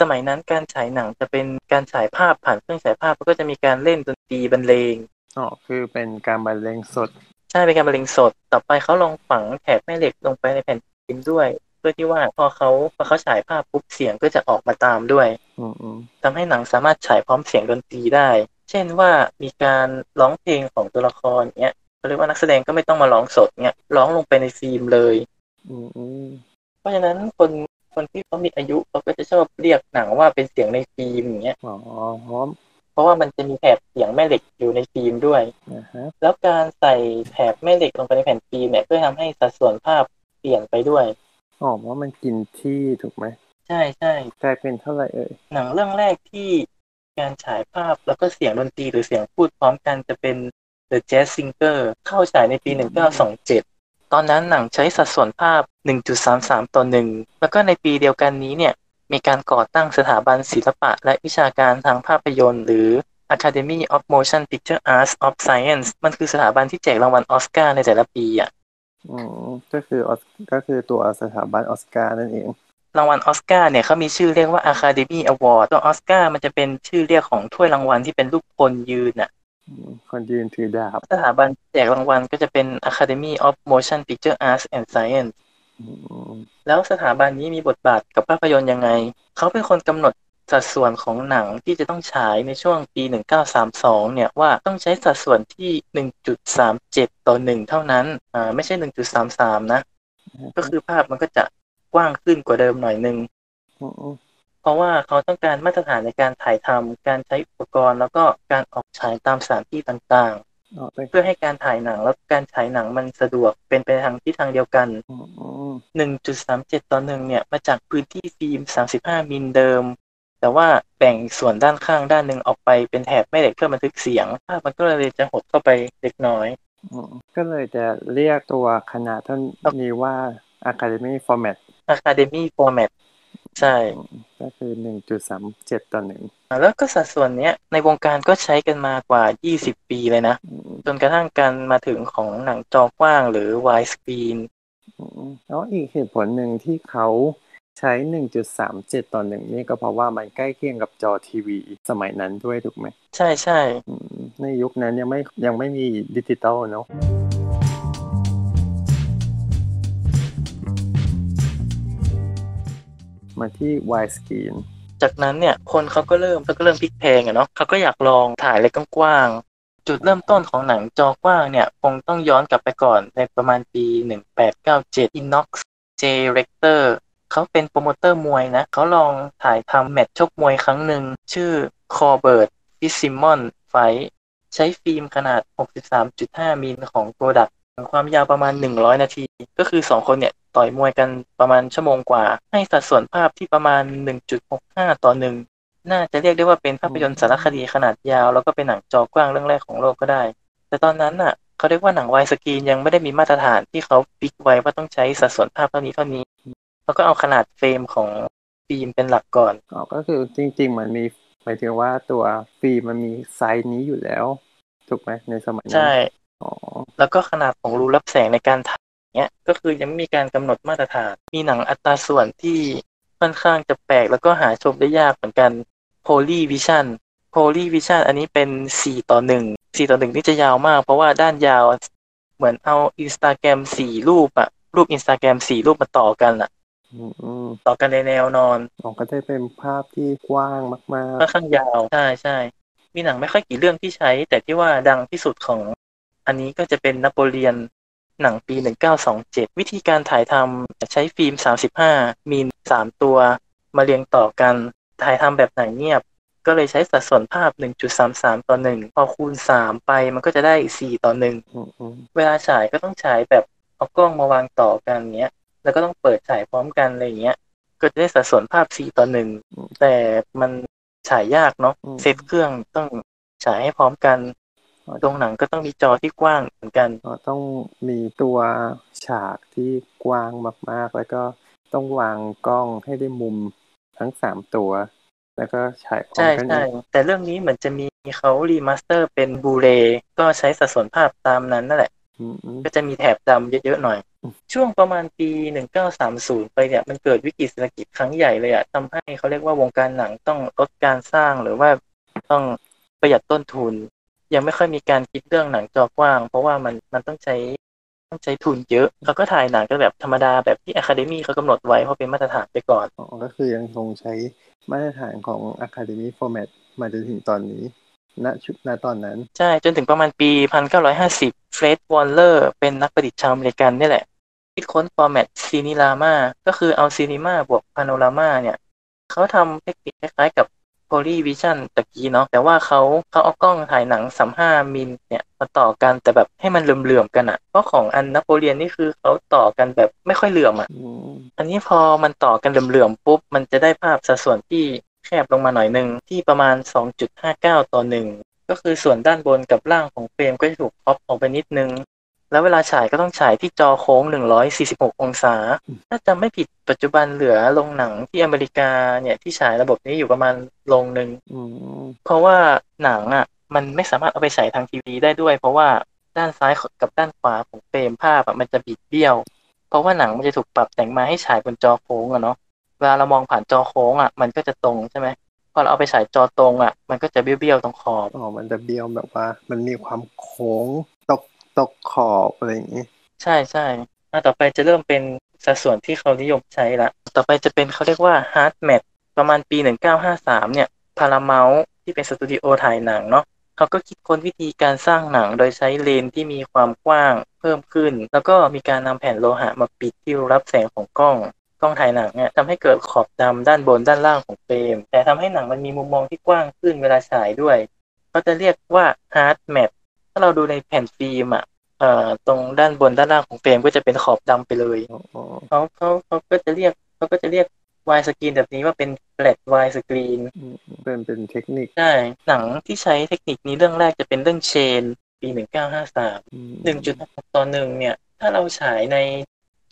สมัยนั้นการฉายหนังจะเป็นการฉายภาพผ่านเครื่องฉายภาพแล้วก็จะมีการเล่นดนตรีบรรเลงอ๋อคือเป็นการบรรเลงสด ใช่เป็นการบรรเลงสด ต่อไปเขาลองฝังแถบแม่เหล็กลงไปในแผ่นฟิล์มด้วย เพื่อที่ว่าพอเขาพอเขาฉายภาพปุ๊บเสียงก็จะออกมาตามด้วยอืมอืมทำให้หนังสามารถฉายพร้อมเสียงดนตรีได้ เช่นว่ามีการร้องเพลงของตัวละครเนี้ยเขาเรียกว่านักแสดงก็ไม่ต้องมาร้องสดเนี้ยร้องลงไปในฟิล์มเลยอืมอืมเพราะฉะนั้นคนคนที่เขามีอายุเขาก็จะชอบเรียกหนังว่าเป็นเสียงในฟิล์มอย่างเงี้ยอ๋อพร้อม เพราะว่ามันจะมีแถบเสียงแม่เหล็กอยู่ในฟิล์มด้วยนะฮะแล้วการใส่แถบแม่เหล็กลงไปในแผ่นฟิล์มเนี่ยก็ทำให้สัดส่วนภาพเปลี่ยนไปด้วยอ๋อเพราะมันกินที่ถูกไหมใช่ใช่กลายเป็นเท่าไหร่เอ่ยหนังเรื่องแรกที่การฉายภาพแล้วก็เสียงดนตรีหรือเสียงพูดพร้อมกันจะเป็น The Jazz Singer เข้าฉายในปี 1927 ตอนนั้นหนังใช้สัดส่วนภาพ 1.33 ต่อ 1 แล้วก็ในปีเดียวกันนี้เนี่ย มีการก่อตั้งสถาบันศิลปะและวิชาการทางภาพยนตร์ หรือ Academy of Motion Picture Arts of Science มันคือสถาบันที่แจกรางวัลออสการ์ในแต่ละปีอะอืมก็คือออสก็คือตัวสถาบันออสการ์นั่นเอง รางวัลออสการ์เนี่ยเขามีชื่อเรียกว่า Academy Award ตัวออสการ์มันจะเป็นชื่อเรียกของถ้วยรางวัลที่เป็นรูปคนยืนอะอืมคนยืนถือดาบ สถาบันแจกรางวัลก็จะเป็น Academy of Motion Picture Arts and Science อืม แล้วสถาบันนี้มีบทบาทกับภาพยนตร์ยังไง เขาเป็นคนกำหนดสัดส่วนของหนังที่จะต้องฉายในช่วงปี 1932 เนี่ยว่าต้องใช้สัดส่วนที่ 1.37 ต่อ 1 เท่านั้น อ่า ไม่ใช่ 1.33 นะ ก็คือภาพมันก็จะกว้างขึ้นกว่าเดิมหน่อยนึง เพราะว่าเขาต้องการมาตรฐานในการถ่ายทำ การใช้อุปกรณ์ แล้วก็การออกฉายตามสถานที่ต่างๆ เพื่อให้การถ่ายหนังและการฉายหนังมันสะดวกเป็นไปทางที่ทางเดียวกันอืมอืม1.37 ต่อหนึ่งเนี่ย มาจากพื้นที่ฟิล์ม 35 มิลเดิม แต่ว่าแบ่งส่วนด้านข้างด้านหนึ่งออกไปเป็นแถบแม่เหล็กเพื่อบันทึกเสียงภาพมันก็เลยจะหดเข้าไปเล็กน้อยอืมก็เลยจะเรียกตัวขนาดเท่านี้ว่า Academy Format Academy Format ใช่อืมก็คือหนึ่งจุดสามเจ็ดต่อหนึ่งแล้วก็สัดส่วนเนี้ยในวงการก็ใช้กันมากว่า20ปีเลยนะอืมจนกระทั่งการมาถึงของหนังจอกว้างหรือ wide screen อืมแล้วอีกเหตุผลหนึ่งที่เขาใช้ 1.37 ต่อหนึ่งนี่ก็เพราะว่ามันใกล้เคียงกับจอทีวี สมัยนั้นด้วยถูกไหม ใช่ใช่อืมในยุคนั้นยังไม่ยังไม่มีดิจิตอลเนาะ มาที่ wide screen จากนั้นเนี่ยคนเขาก็เริ่มเขาก็เริ่มพลิกแพลงอะเนาะเขาก็อยากลองถ่ายอะไรกว้างๆจุดเริ่มต้นของหนังจอกว้างเนี่ย คงต้องย้อนกลับไปก่อนในประมาณปี 1897 Inox J Rector เขาเป็นโปรโมเตอร์มวยนะเขาลองถ่ายทำแมตช์ชกมวยครั้งหนึ่ง ชื่อ Corbett Fitzsimmons Fight ใช้ฟิล์มขนาด 63.5 มิลของโ r รดักความยาวประมาณ 100 นาที ก็คือ 2 คนเนี่ย ต่อยมวยกันประมาณชั่วโมงกว่า ให้สัดส่วนภาพที่ประมาณ 1.65 ต่อ1น่าจะเรียกได้ว่าเป็นภาพยนตร์สารคดีขนาดยาว แล้วก็เป็นหนังจอกว้างเรื่องแรกของโลกก็ได้ แต่ตอนนั้นน่ะเขาเรียกว่าหนัง widescreen ยังไม่ได้มีมาตรฐานที่เขา fix ไว้ว่าต้องใช้สัดส่วนภาพเท่านี้เท่านี้แล้วก็เอาขนาดเฟรมของฟิล์มเป็นหลักก่อนอ๋อก็คือจริง ๆ มันมีหมายถึงว่าตัวฟิล์มมันมีไซส์นี้อยู่แล้วถูกไหมในสมัยนั้นใช่อ๋อแล้วก็ขนาดของรูรับแสงในการถ่าย เนี้ยก็คือยังไม่มีการกำหนดมาตรฐาน มีหนังอัตราส่วนที่ค่อนข้างจะแปลกแล้วก็หาชมได้ยากเหมือนกัน Poly Vision Poly Vision อันนี้เป็น 4 ต่อ 1 4 ต่อ 1 นี่จะยาวมาก เพราะว่าด้านยาวเหมือนเอา Instagram 4รูปอะรูป Instagram 4รูปมาต่อกันอะอืมอืมต่อกันในแนวนอนอ๋อก็ได้เป็นภาพที่กว้างมากค่อนข้างยาวใช่ใช่มีหนังไม่ค่อยกี่เรื่องที่ใช้ แต่ที่ว่าดังที่สุดของอันนี้ก็จะเป็นนโปเลียน หนังปี 1927 วิธีการถ่ายทำใช้ฟิล์ม 35มิล3ตัวมาเรียงต่อกัน ถ่ายทำแบบหนังเงียบ ก็เลยใช้สัดส่วนภาพ 1.33 ต่อ 1 พอคูณ 3 ไปมันก็จะได้ 4 ต่อ1ๆอืมอืมเวลาฉายก็ต้องฉายแบบเอากล้องมาวางต่อกันเนี้ย แล้วก็ต้องเปิดฉายพร้อมกันอะไรอย่างเงี้ย ก็จะได้สัดส่วนภาพ 4 ต่อ 1 แต่มันฉายยากเนาะ เซตเครื่องต้องฉายให้พร้อมกัน โรงหนังก็ต้องมีจอที่กว้างเหมือนกันอ๋อต้องมีตัวฉากที่กว้างมากๆ แล้วก็ต้องวางกล้องให้ได้มุมทั้งสามตัว แล้วก็ฉายพร้อมใช่กันใช่อีกแต่เรื่องนี้เหมือนจะมีเขา remaster เป็น Blu-ray ก็ใช้สัดส่วนภาพตามนั้นนั่นแหละอืมอืมก็จะมีแถบดำเยอะๆหน่อยอืมช่วงประมาณปี 1930 ไปเนี่ยมันเกิดวิกฤตเศรษฐกิจครั้งใหญ่เลยอะทำให้เขาเรียกว่าวงการหนังต้องลดการสร้างหรือว่าต้องประหยัดต้นทุน ยังไม่ค่อยมีการคิดเรื่องหนังจอกว้าง เพราะว่ามันมันต้องใช้ต้องใช้ทุนเยอะเขาก็ถ่ายหนังกันแบบธรรมดาแบบที่ Academy เขากำหนดไว้เพราะเป็นมาตรฐานไปก่อนอ๋อก็คือยังคงใช้มาตรฐานของ Academy Format มาจนถึงตอนนี้ณจุดณตอนนั้น ใช่ จนถึงประมาณปี 1950 เฟร็ดวอลเลอร์เป็นนักประดิษฐ์ชาวอเมริกันนี่แหละ คิดค้น format Cinerama ก็คือเอา cinema บวกพาโนรามาเนี่ย เขาทำเทคนิคคล้ายๆกับ Poly Vision ตะกี้เนาะแต่ว่าเขาเขาเอากล้องถ่ายหนัง 35 มิลเนี่ยมาต่อกันแต่แบบให้มันเหลื่อมๆกันอะเพราะของอันนโปเลียนนี่คือเขาต่อกันแบบไม่ค่อยเหลื่อมอะอืมอันนี้พอมันต่อกันเหลื่อมๆปุ๊บมันจะได้ภาพสัดส่วนที่แคบลงมาหน่อยหนึ่งที่ประมาณ 2.59 ต่อหนึ่งก็คือส่วนด้านบนกับล่างของเฟรมก็จะถูกครอปออกไปนิดนึง แล้วเวลาฉายก็ต้องฉายที่จอโค้ง 146 องศา ถ้าจำไม่ผิดปัจจุบันเหลือโรงหนังที่อเมริกาเนี่ยที่ฉายระบบนี้อยู่ประมาณโรงหนึ่งอืมเพราะว่าหนังอะมันไม่สามารถเอาไปฉายทางทีวีได้ด้วย เพราะว่าด้านซ้ายกับด้านขวาของเฟรมภาพอะมันจะบิดเบี้ยว เพราะว่าหนังมันจะถูกปรับแต่งมาให้ฉายบนจอโค้งอะเนาะ เวลาเรามองผ่านจอโค้งอะมันก็จะตรงใช่ไหมพอเราเอาไปฉายจอตรงอะมันก็จะเบี้ยวๆตรงขอบ อ๋อ มันจะเบี้ยวแบบว่า มันมีความโค้ง ตกขอบอะไรอย่างนี้ ใช่ใช่อะต่อไปจะเริ่มเป็นสัดส่วนที่เขานิยมใช้ละ ต่อไปจะเป็นเขาเรียกว่า hard mat ประมาณปี 1953 เนี่ย Paramount ที่เป็นสตูดิโอถ่ายหนังเนาะเขาก็คิดค้นวิธีการสร้างหนังโดยใช้เลนที่มีความกว้างเพิ่มขึ้น แล้วก็มีการนำแผ่นโลหะมาปิดที่รับแสงของกล้อง กล้องถ่ายหนังเนี่ยทำให้เกิดขอบดำด้านบนด้านล่างของเฟรม แต่ทำให้หนังมันมีมุมมองที่กว้างขึ้นเวลาฉายด้วย เขาจะเรียกว่า hard mat ถ้าเราดูในแผ่นฟิล์มอะเอ่อตรงด้านบนด้านล่างของเฟรมก็จะเป็นขอบดำไปเลยอ๋ออ๋อเขาเขาเขาก็จะเรียกเขาก็จะเรียกวายสกรีนแบบนี้ว่าเป็น flat wide screen อืมเป็นเป็นเทคนิคใช่หนังที่ใช้เทคนิคนี้เรื่องแรกจะเป็นเรื่องเชน ปี1953อืม1.6ต่อ1เนี่ย ถ้าเราฉายใน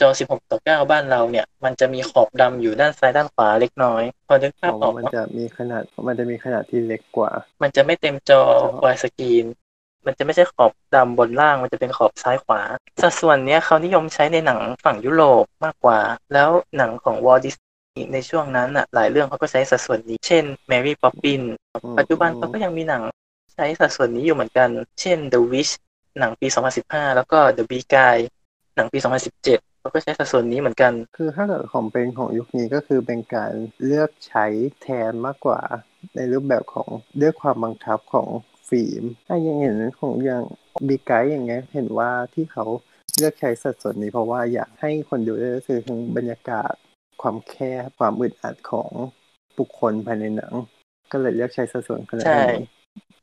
จอ16ต่อ9บ้านเราเนี่ย มันจะมีขอบดำอยู่ด้านซ้ายด้านขวาเล็กน้อย พอนึกเพภาพราะอว่าอกมันเนอะจะมีขนาดมันจะมีขนาดที่เล็กกว่า มันจะไม่เต็มจอวายสกรีน มันจะไม่ใช่ขอบดำบนล่าง มันจะเป็นขอบซ้ายขวา สัดส่วนเนี้ยเขานิยมใช้ในหนังฝั่งยุโรปมากกว่า แล้วหนังของวอลดิสนีย์ในช่วงนั้นอะ หลายเรื่องเขาก็ใช้สัดส่วนนี้ เช่น Mary Poppins อืมปัจจุบันเขาก็ยังมีหนังใช้สัดส่วนนี้อยู่เหมือนกัน เช่น The Witch หนังปี 2015 แล้วก็ The Bee Guy หนังปี 2017เขาก็ใช้สัดส่วนนี้เหมือนกัน คือถ้าเกิดของเป็นของยุคนี้ก็คือเป็นการเลือกใช้แทนมากกว่า ในรูปแบบของเลือกความบังคับของ ฟิล์มถ้ายังเห็นของอย่างบีไกด์อย่างเงี้ย เห็นว่าที่เขาเลือกใช้สัดส่วนนี้เพราะว่าอยากให้คนดูได้รู้สึกถึงบรรยากาศความแคบความอึดอัดของบุคคลภายในหนัง ก็เลยเลือกใช้สัดส่วนขนาดใช่นี้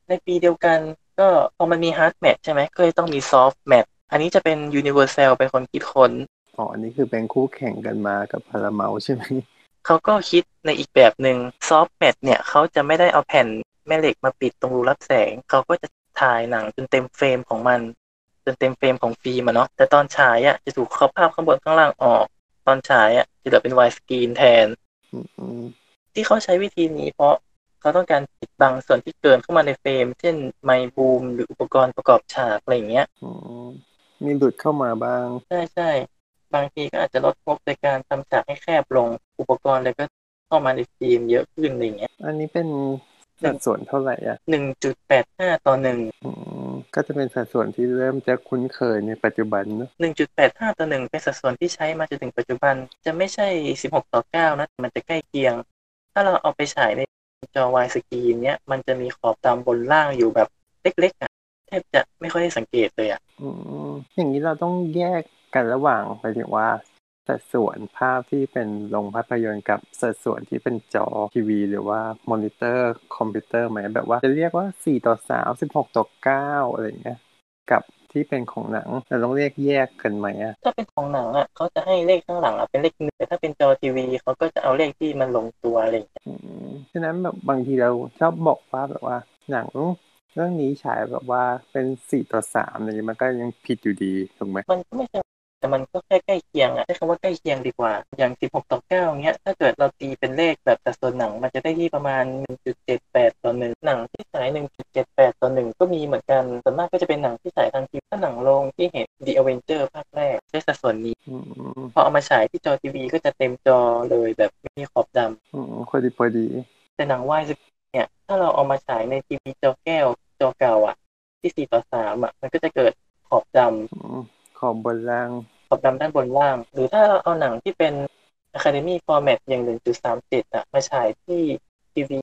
ในปีเดียวกันก็พอมันมี hard mat ใช่ไหมก็เลยต้องมี soft mat อันนี้จะเป็น universal เป็นคนคิดค้นอ๋ออันนี้คือเป็นคู่แข่งกันมากับพาราเมลใช่ไหมเขาก็คิดในอีกแบบหนึ่ง soft mat เนี่ยเขาจะไม่ได้เอาแผ่น แม่เหล็กมาปิดตรงรูรับแสง เขาก็จะถ่ายหนังจนเต็มเฟรมของมันจนเต็มเฟรมของฟิล์มอะเนาะแต่ตอนฉายอะจะถูกครอบภาพข้างบนข้างล่างออก ตอนฉายอะจะเหลือเป็น widescreen แทนอืมที่เขาใช้วิธีนี้เพราะเขาต้องการปิดบังส่วนที่เกินเข้ามาในเฟรม เช่นไมค์บูม หรืออุปกรณ์ประกอบฉากอะไรอย่างเงี้ยอืมมีหลุดเข้ามาบ้าง ใช่ใช่บางทีก็อาจจะลดงบในการทำฉากให้แคบลง อุปกรณ์เลยก็เข้ามาในฟิล์มเยอะขึ้นอะไรอย่างเงี้ย อันนี้เป็น สัดส่วนเท่าไหร่อะหนึ่งจุดแปดห้าต่อหนึ่งอืมก็จะเป็นสัดส่วนที่เริ่มจะคุ้นเคยในปัจจุบันเนอะหนึ่งจุดแปดห้าต่อหนึ่งเป็นสัดส่วนที่ใช้มาจนถึงปัจจุบัน จะไม่ใช่สิบหกต่อเก้านะแต่มันจะใกล้เคียง ถ้าเราเอาไปฉายในจอวายสกรีนเนี้ยมันจะมีขอบตามบนล่างอยู่แบบเล็กๆอะแทบจะไม่ค่อยได้สังเกตเลยอะอืมอย่างนี้เราต้องแยกกันระหว่างไปถึงว่า สัดส่วนภาพที่เป็นโรงภาพยนตร์กับสัดส่วนที่เป็นจอทีวี หรือว่ามอนิเตอร์คอมพิวเตอร์ไหมแบบว่าจะเรียกว่า 4 ต่อ 3 16 ต่อ 9 อะไรอย่างเงี้ยกับที่เป็นของหนังเราต้องเรียกแยกกันไหมอะถ้าเป็นของหนังอะเขาจะให้เลขข้างหลังอะเป็นเลขหนึ่งแต่ถ้าเป็นจอทีวีเขาก็จะเอาเลขที่มันลงตัวอะไรอย่างเงี้ยอืมฉะนั้นแบบบางทีเราชอบบอกว่าแบบว่าหนังเรื่องนี้ฉายแบบว่าเป็น4ต่อ3อะไรอย่างเงี้ยมันก็ยังผิดอยู่ดีถูกไหมมันก็ไม่ใช่ แต่มันก็แค่ใกล้เคียงอะใช้คำว่าใกล้เคียงดีกว่า อย่าง 16 ต่อ 9เงี้ย ถ้าเกิดเราตีเป็นเลขแบบสัดส่วนหนัง มันจะได้ที่ประมาณ 1.78 ต่อหนึ่งหนังที่ฉาย 1.78 ต่อหนึ่งก็มีเหมือนกัน ส่วนมากก็จะเป็นหนังที่ฉายทางทีวีถ้าหนังโรงที่เห็น The Avenger ภาคแรกใช้สัดส่วนนี้อืมพอเอามาฉายที่จอทีวีก็จะเต็มจอเลยแบบไม่มีขอบดำอืมพอดีพอดี แต่หนังวายสกรีนเนี่ย ถ้าเราเอามาฉายในทีวีจอแก้วจอเก่าอะที่ 4 ต่อ 3อะมันก็จะเกิดขอบดำอืม ขอบบนล่างขอบดำด้านบนล่าง หรือถ้าเราเอาหนังที่เป็น Academy Format อย่าง 1.37อะมาฉายที่ทีวี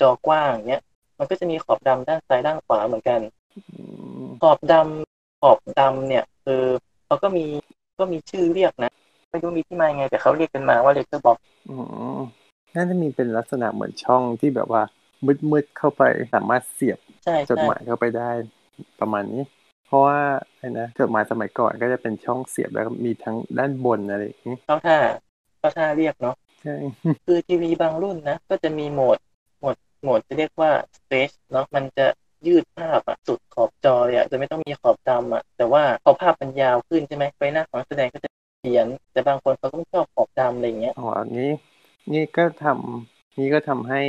จอกว้างเนี้ย มันก็จะมีขอบดำด้านซ้ายด้านขวาเหมือนกันอืมขอบดำขอบดำเนี่ยคือเขาก็มีก็มีชื่อเรียกนะไม่รู้มีที่มายังไง แต่เขาเรียกกันมาว่า letter box อืมน่าจะมีเป็นลักษณะเหมือนช่องที่แบบว่ามืดๆเข้าไปสามารถเสียบใช่จดใช่หมายเข้าไปได้ ประมาณนี้ เพราะว่าไอ้นะจดหมายสมัยก่อนก็จะเป็นช่องเสียบแล้วก็มีทั้งด้านบนอะไรอย่างนี้เขาท่าเขาท่าเรียกเนาะใช่คือทีวีบางรุ่นนะ ก็จะมีโหมดโหมดโหมดจะเรียกว่า stretch เนาะมันจะยืดภาพอะสุดขอบจอเลยอะจะไม่ต้องมีขอบดำอะแต่ว่าพอภาพมันยาวขึ้นใช่ไหมใบหน้าของนักแสดงก็จะเขียน แต่บางคนเขาก็ไม่ชอบขอบดำอะไรอย่างเงี้ยอ๋อนี้ นี่ก็ทำนี่ก็ทำให้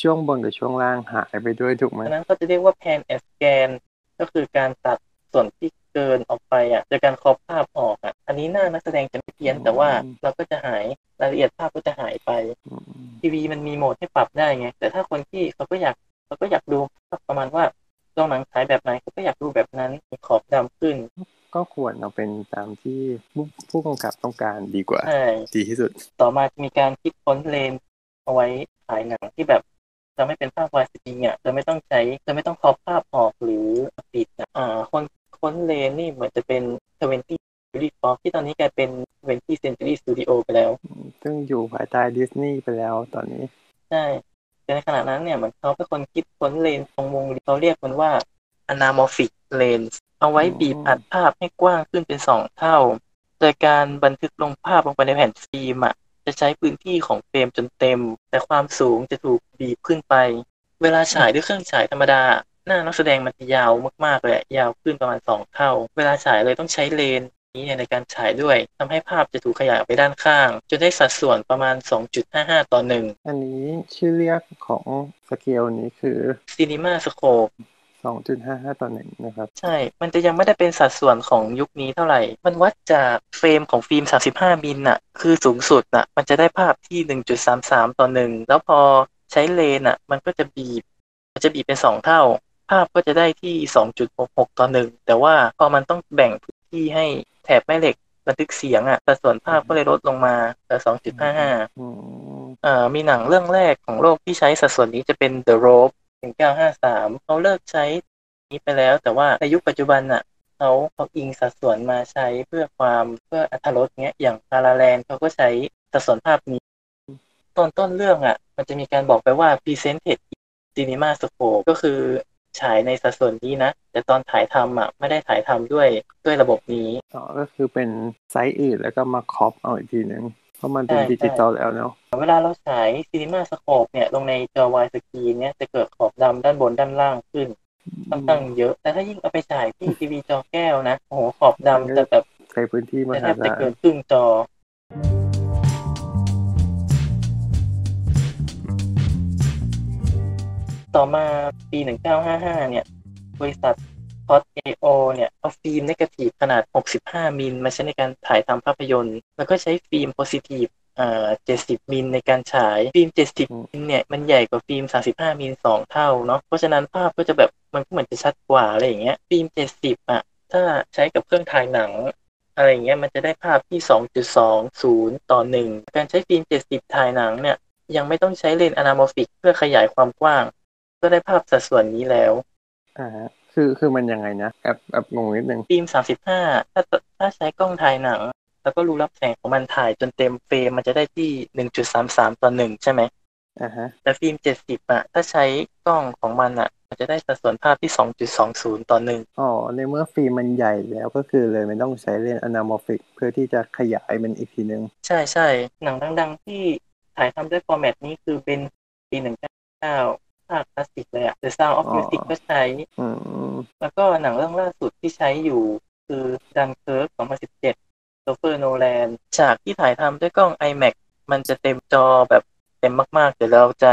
ช่วงบนกับช่วงล่างหายไปด้วยถูกไหมอันนั้นเขาจะเรียกว่า pan and scan ก็ คือการตัดส่วนที่เกินออกไปอะจากการครอบภาพออกอะ อันนี้หน้านักแสดงจะไม่เพี้ยนแต่ว่าเราก็จะหายรายละเอียดภาพก็จะหายไปอืมทีวีมันมีโหมดให้ปรับได้ไงแต่ถ้าคนที่เขาก็อยากเขาก็อยากดูภาพประมาณว่าโรงหนังฉายแบบไหนเขาก็อยากดูแบบนั้นมีขอบดำขึ้น ก็ควรเอาเป็นตามที่ผู้ผู้กำกับต้องการดีกว่าใช่ดีที่สุด ต่อมาจะมีการคิดค้นเลนส์เอาไว้ฉายหนังที่แบบ จะไม่เป็นภาพ widescreen เนี่ยจะไม่ต้องใช้จะไม่ต้องครอบภาพออกหรือปิดนะอ่าคิดค้นเลนส์นี่เหมือนจะเป็น20 Century Fox ที่ตอนนี้กลายเป็น20 Century Studio ไปแล้ว ซึ่งอยู่ภายใต้ดิสนีย์ไปแล้วตอนนี้ ใช่แต่ในขณะนั้นเนี่ยเหมือนเขาเป็นคนคิดค้นเลนส์ทรงวงรีเขาเรียกมันว่า anamorphic lens เอาไว้บีบอัดภาพให้กว้างขึ้นเป็นสองเท่า โดยการบันทึกลงภาพลงไปในแผ่นฟิล์มอะ จะใช้พื้นที่ของเฟรมจนเต็ม แต่ความสูงจะถูกบีบขึ้นไป เวลาฉายด้วยเครื่องฉายธรรมดา หน้านักแสดงมันจะยาวมากๆเลยอะยาวขึ้นประมาณสองเท่า เวลาฉายเลยต้องใช้เลนส์นี้ในการฉายด้วยทำให้ภาพจะถูกขยายออกไปด้านข้าง จนได้สัดส่วนประมาณ 2.55 ต่อ1อันนี้ชื่อเรียกของสเกลนี้คือ Cinema Scope 2.55ต่อหนึ่งนะครับ ใช่ มันจะยังไม่ได้เป็นสัดส่วนของยุคนี้เท่าไหร่ มันวัดจากเฟรมของฟิล์ม35มิลน่ะ คือสูงสุดน่ะ มันจะได้ภาพที่1.33ต่อ1แล้วพอใช้เลนส์น่ะ มันก็จะบีบ มันจะบีบเป็น2เท่า ภาพก็จะได้ที่2.66ต่อ1แต่ว่าพอมันต้องแบ่งพื้นที่ให้แถบแม่เหล็กบันทึกเสียงอะสัดส่วนภาพก็เลยลดลงมาเหลือ2.55อืมเอ่อมีหนังเรื่องแรกของโลกที่ใช้สัดส่วนนี้จะเป็น The Rope 1953เขาเลิกใช้นี้ไปแล้ว แต่ว่าในยุคปัจจุบันน่ะเขาเขาอิงสัดส่วนมาใช้เพื่อความเพื่ออัตรสเงี้ยอย่างพาราแลนเขาก็ใช้สัดส่วนภาพนี้ ตอนต้นเรื่องอะมันจะมีการบอกไปว่า presented cinema scope ก็คือฉายในสัดส่วนนี้นะ แต่ตอนถ่ายทำอะไม่ได้ถ่ายทำด้วยด้วยระบบนี้อ๋อก็คือเป็นไซส์อื่นแล้วก็มา crop เอาอีกทีหนึ่ง เพราะมันเป็นใช่ดิจิตอลแล้วเนาะเวลาเราฉาย Cinema Scope เนี่ยลงในจอ widescreen เนี่ยจะเกิดขอบดำด้านบนด้านล่างขึ้นค่อนข้างเยอะ แต่ถ้ายิ่งเอาไปฉายที่ทีวีจอแก้วนะ โอ้โห ขอบดำจะแบบใช้พื้นที่มจะแทหาบจะศาลเกินครึ่งจอต่อมาปี 1955 เนี่ย บริษัท Todd-AO เนี่ยเอาฟิล์ม negative ขนาด 65 มิลมาใช้ในการถ่ายทำภาพยนตร์ แล้วก็ใช้ฟิล์ม positive เอ่อ70มิลในการฉาย ฟิล์ม70มิลเนี่ย มันใหญ่กว่าฟิล์ม35มิลสองเท่าเนาะเพราะฉะนั้นภาพก็จะแบบมันก็เหมือนจะชัดกว่าอะไรอย่างเงี้ยฟิล์ม70อะ ถ้าใช้กับเครื่องถ่ายหนัง อะไรอย่างเงี้ยมันจะได้ภาพที่2.20ต่อ1การใช้ฟิล์ม70ถ่ายหนังเนี่ย ยังไม่ต้องใช้เลนส์ anamorphic เพื่อขยายความกว้าง ก็ได้ภาพสัดส่วนนี้แล้วอ่าฮะ คือคือมันยังไงนะแอบแอบงงนิดนึงฟิล์ม35ถ้าถ้าใช้กล้องถ่ายหนัง แล้วก็รูรับแสงของมันถ่ายจนเต็มเฟรมมันจะได้ที่1.33ต่อ1ใช่ไหมอ่าฮะแต่ฟิล์ม70อะถ้าใช้กล้องของมันอะมันจะได้สัดส่วนภาพที่2.20ต่อ1อ๋อในเมื่อฟิล์มมันใหญ่แล้วก็คือเลยไม่ต้องใช้เลนส์ anamorphic เพื่อที่จะขยายมันอีกทีนึง ใช่ใช่หนังดัง ๆ ที่ถ่ายทำด้วยฟอร์แมตนี้คือเป็นปี199 ภาคคลาสสิกเลยอะ The Sound of อ๋อ Music ก็ใช้อืมแล้วก็หนังเรื่องล่าสุดที่ใช้อยู่คือ Dunkirk 2017โซเฟอร์โนแลนฉากที่ถ่ายทำด้วยกล้อง IMAX มันจะเต็มจอแบบเต็มมาก ๆ เดี๋ยวเราจะ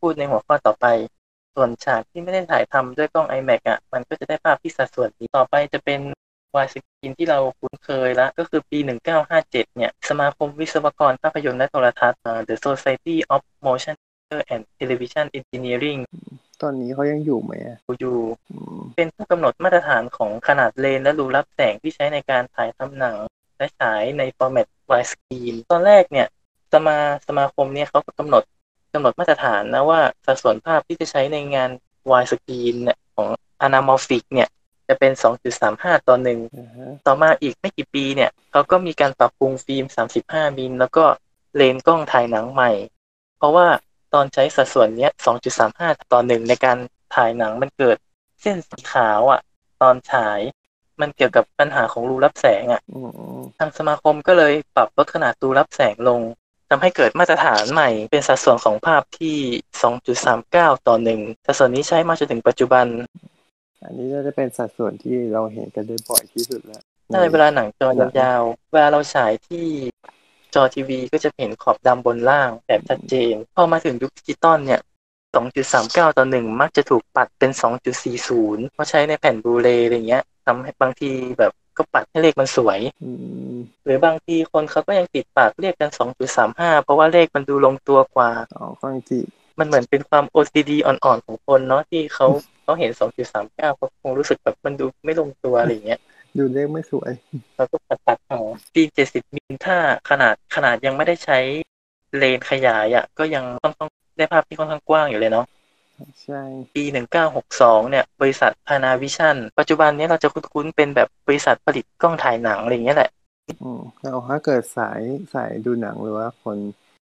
พูดในหัวข้อต่อไป ส่วนฉากที่ไม่ได้ถ่ายทำด้วยกล้อง IMAX อะ มันก็จะได้ภาพที่สัดส่วนนี้ต่อไปจะเป็นวายสกรีนที่เราคุ้นเคยละก็คือปี 1957 เนี่ย สมาคมวิศวกรภาพยนตร์และโทรทัศน์อ่า The Society of Motion Picture and Television Engineering ตอนนี้เขายังอยู่ไหมอะอยู่อืมเป็นผู้กำหนดมาตรฐานของขนาดเลนและรูรับแสงที่ใช้ในการถ่ายทำหนัง และฉายในฟอร์แมต widescreen ตอนแรกเนี่ย สมาสมาคมเนี่ยเขาก็กำหนดกำหนดมาตรฐานนะว่าสัดส่วนภาพที่จะใช้ในงาน widescreen เนี่ยของ anamorphic เนี่ยจะเป็น 2.35 ต่อ1อ่าฮะต่อมาอีกไม่กี่ปีเนี่ย เขาก็มีการปรับปรุงฟิล์ม 35 มิล แล้วก็เลนส์กล้องถ่ายหนังใหม่ เพราะว่า ตอนใช้สัดส่วนเนี้ย 2.35 ต่อ1ในการถ่ายหนังมันเกิด เส้นสีขาวอะ ตอนฉายมันเกี่ยวกับปัญหาของรูรับแสงอะอืมทางสมาคมก็เลยปรับลดขนาดรูรับแสงลงทำให้เกิดมาตรฐานใหม่เป็นสัดส่วนของภาพที่ 2.39 ต่อ1สัดส่วนนี้ใช้มาจนถึงปัจจุบัน อันนี้น่าจะเป็นสัดส่วนที่เราเห็นกันได้บ่อยที่สุดแล้วใช่เวลาหนังจอยาวๆเวลาเราฉายที่ จอทีวีก็จะเห็นขอบดำบนล่างแบบชัดเจน พอมาถึงยุคดิจิตอลเนี่ย 2.39 ต่อ 1 มักจะถูกปัดเป็น 2.40 เพราะใช้ในแผ่นบลูเรย์อะไรเงี้ยทำให้บางทีแบบก็ปัดให้เลขมันสวยอืมหรือบางทีคนเขาก็ยังติดปากเรียกกัน 2.35 เพราะว่าเลขมันดูลงตัวกว่าอ๋อฟังจีมันเหมือนเป็นความ OCD อ่อนๆ ของคนเนาะที่เขาเขาเห็น 2.39 เขาคงรู้สึกแบบมันดูไม่ลงตัวอะไรเงี้ย ดูเลขไม่สวย เราก็ตัดตัดเอาฟิล์มเจ็ดสิบมิลถ้าขนาดขนาดยังไม่ได้ใช้เลนส์ขยายอะ ก็ยังค่อนข้างได้ภาพที่ค่อนข้างกว้างอยู่เลยเนาะใช่ ปีหนึ่งเก้าหกสองเนี่ย บริษัทพานาวิชั่น ปัจจุบันนี้เราจะคุ้นๆ เป็นแบบบริษัทผลิตกล้องถ่ายหนังอะไรอย่างเงี้ยแหละ อืมแล้วถ้าเกิดสายสายดูหนังหรือว่าคน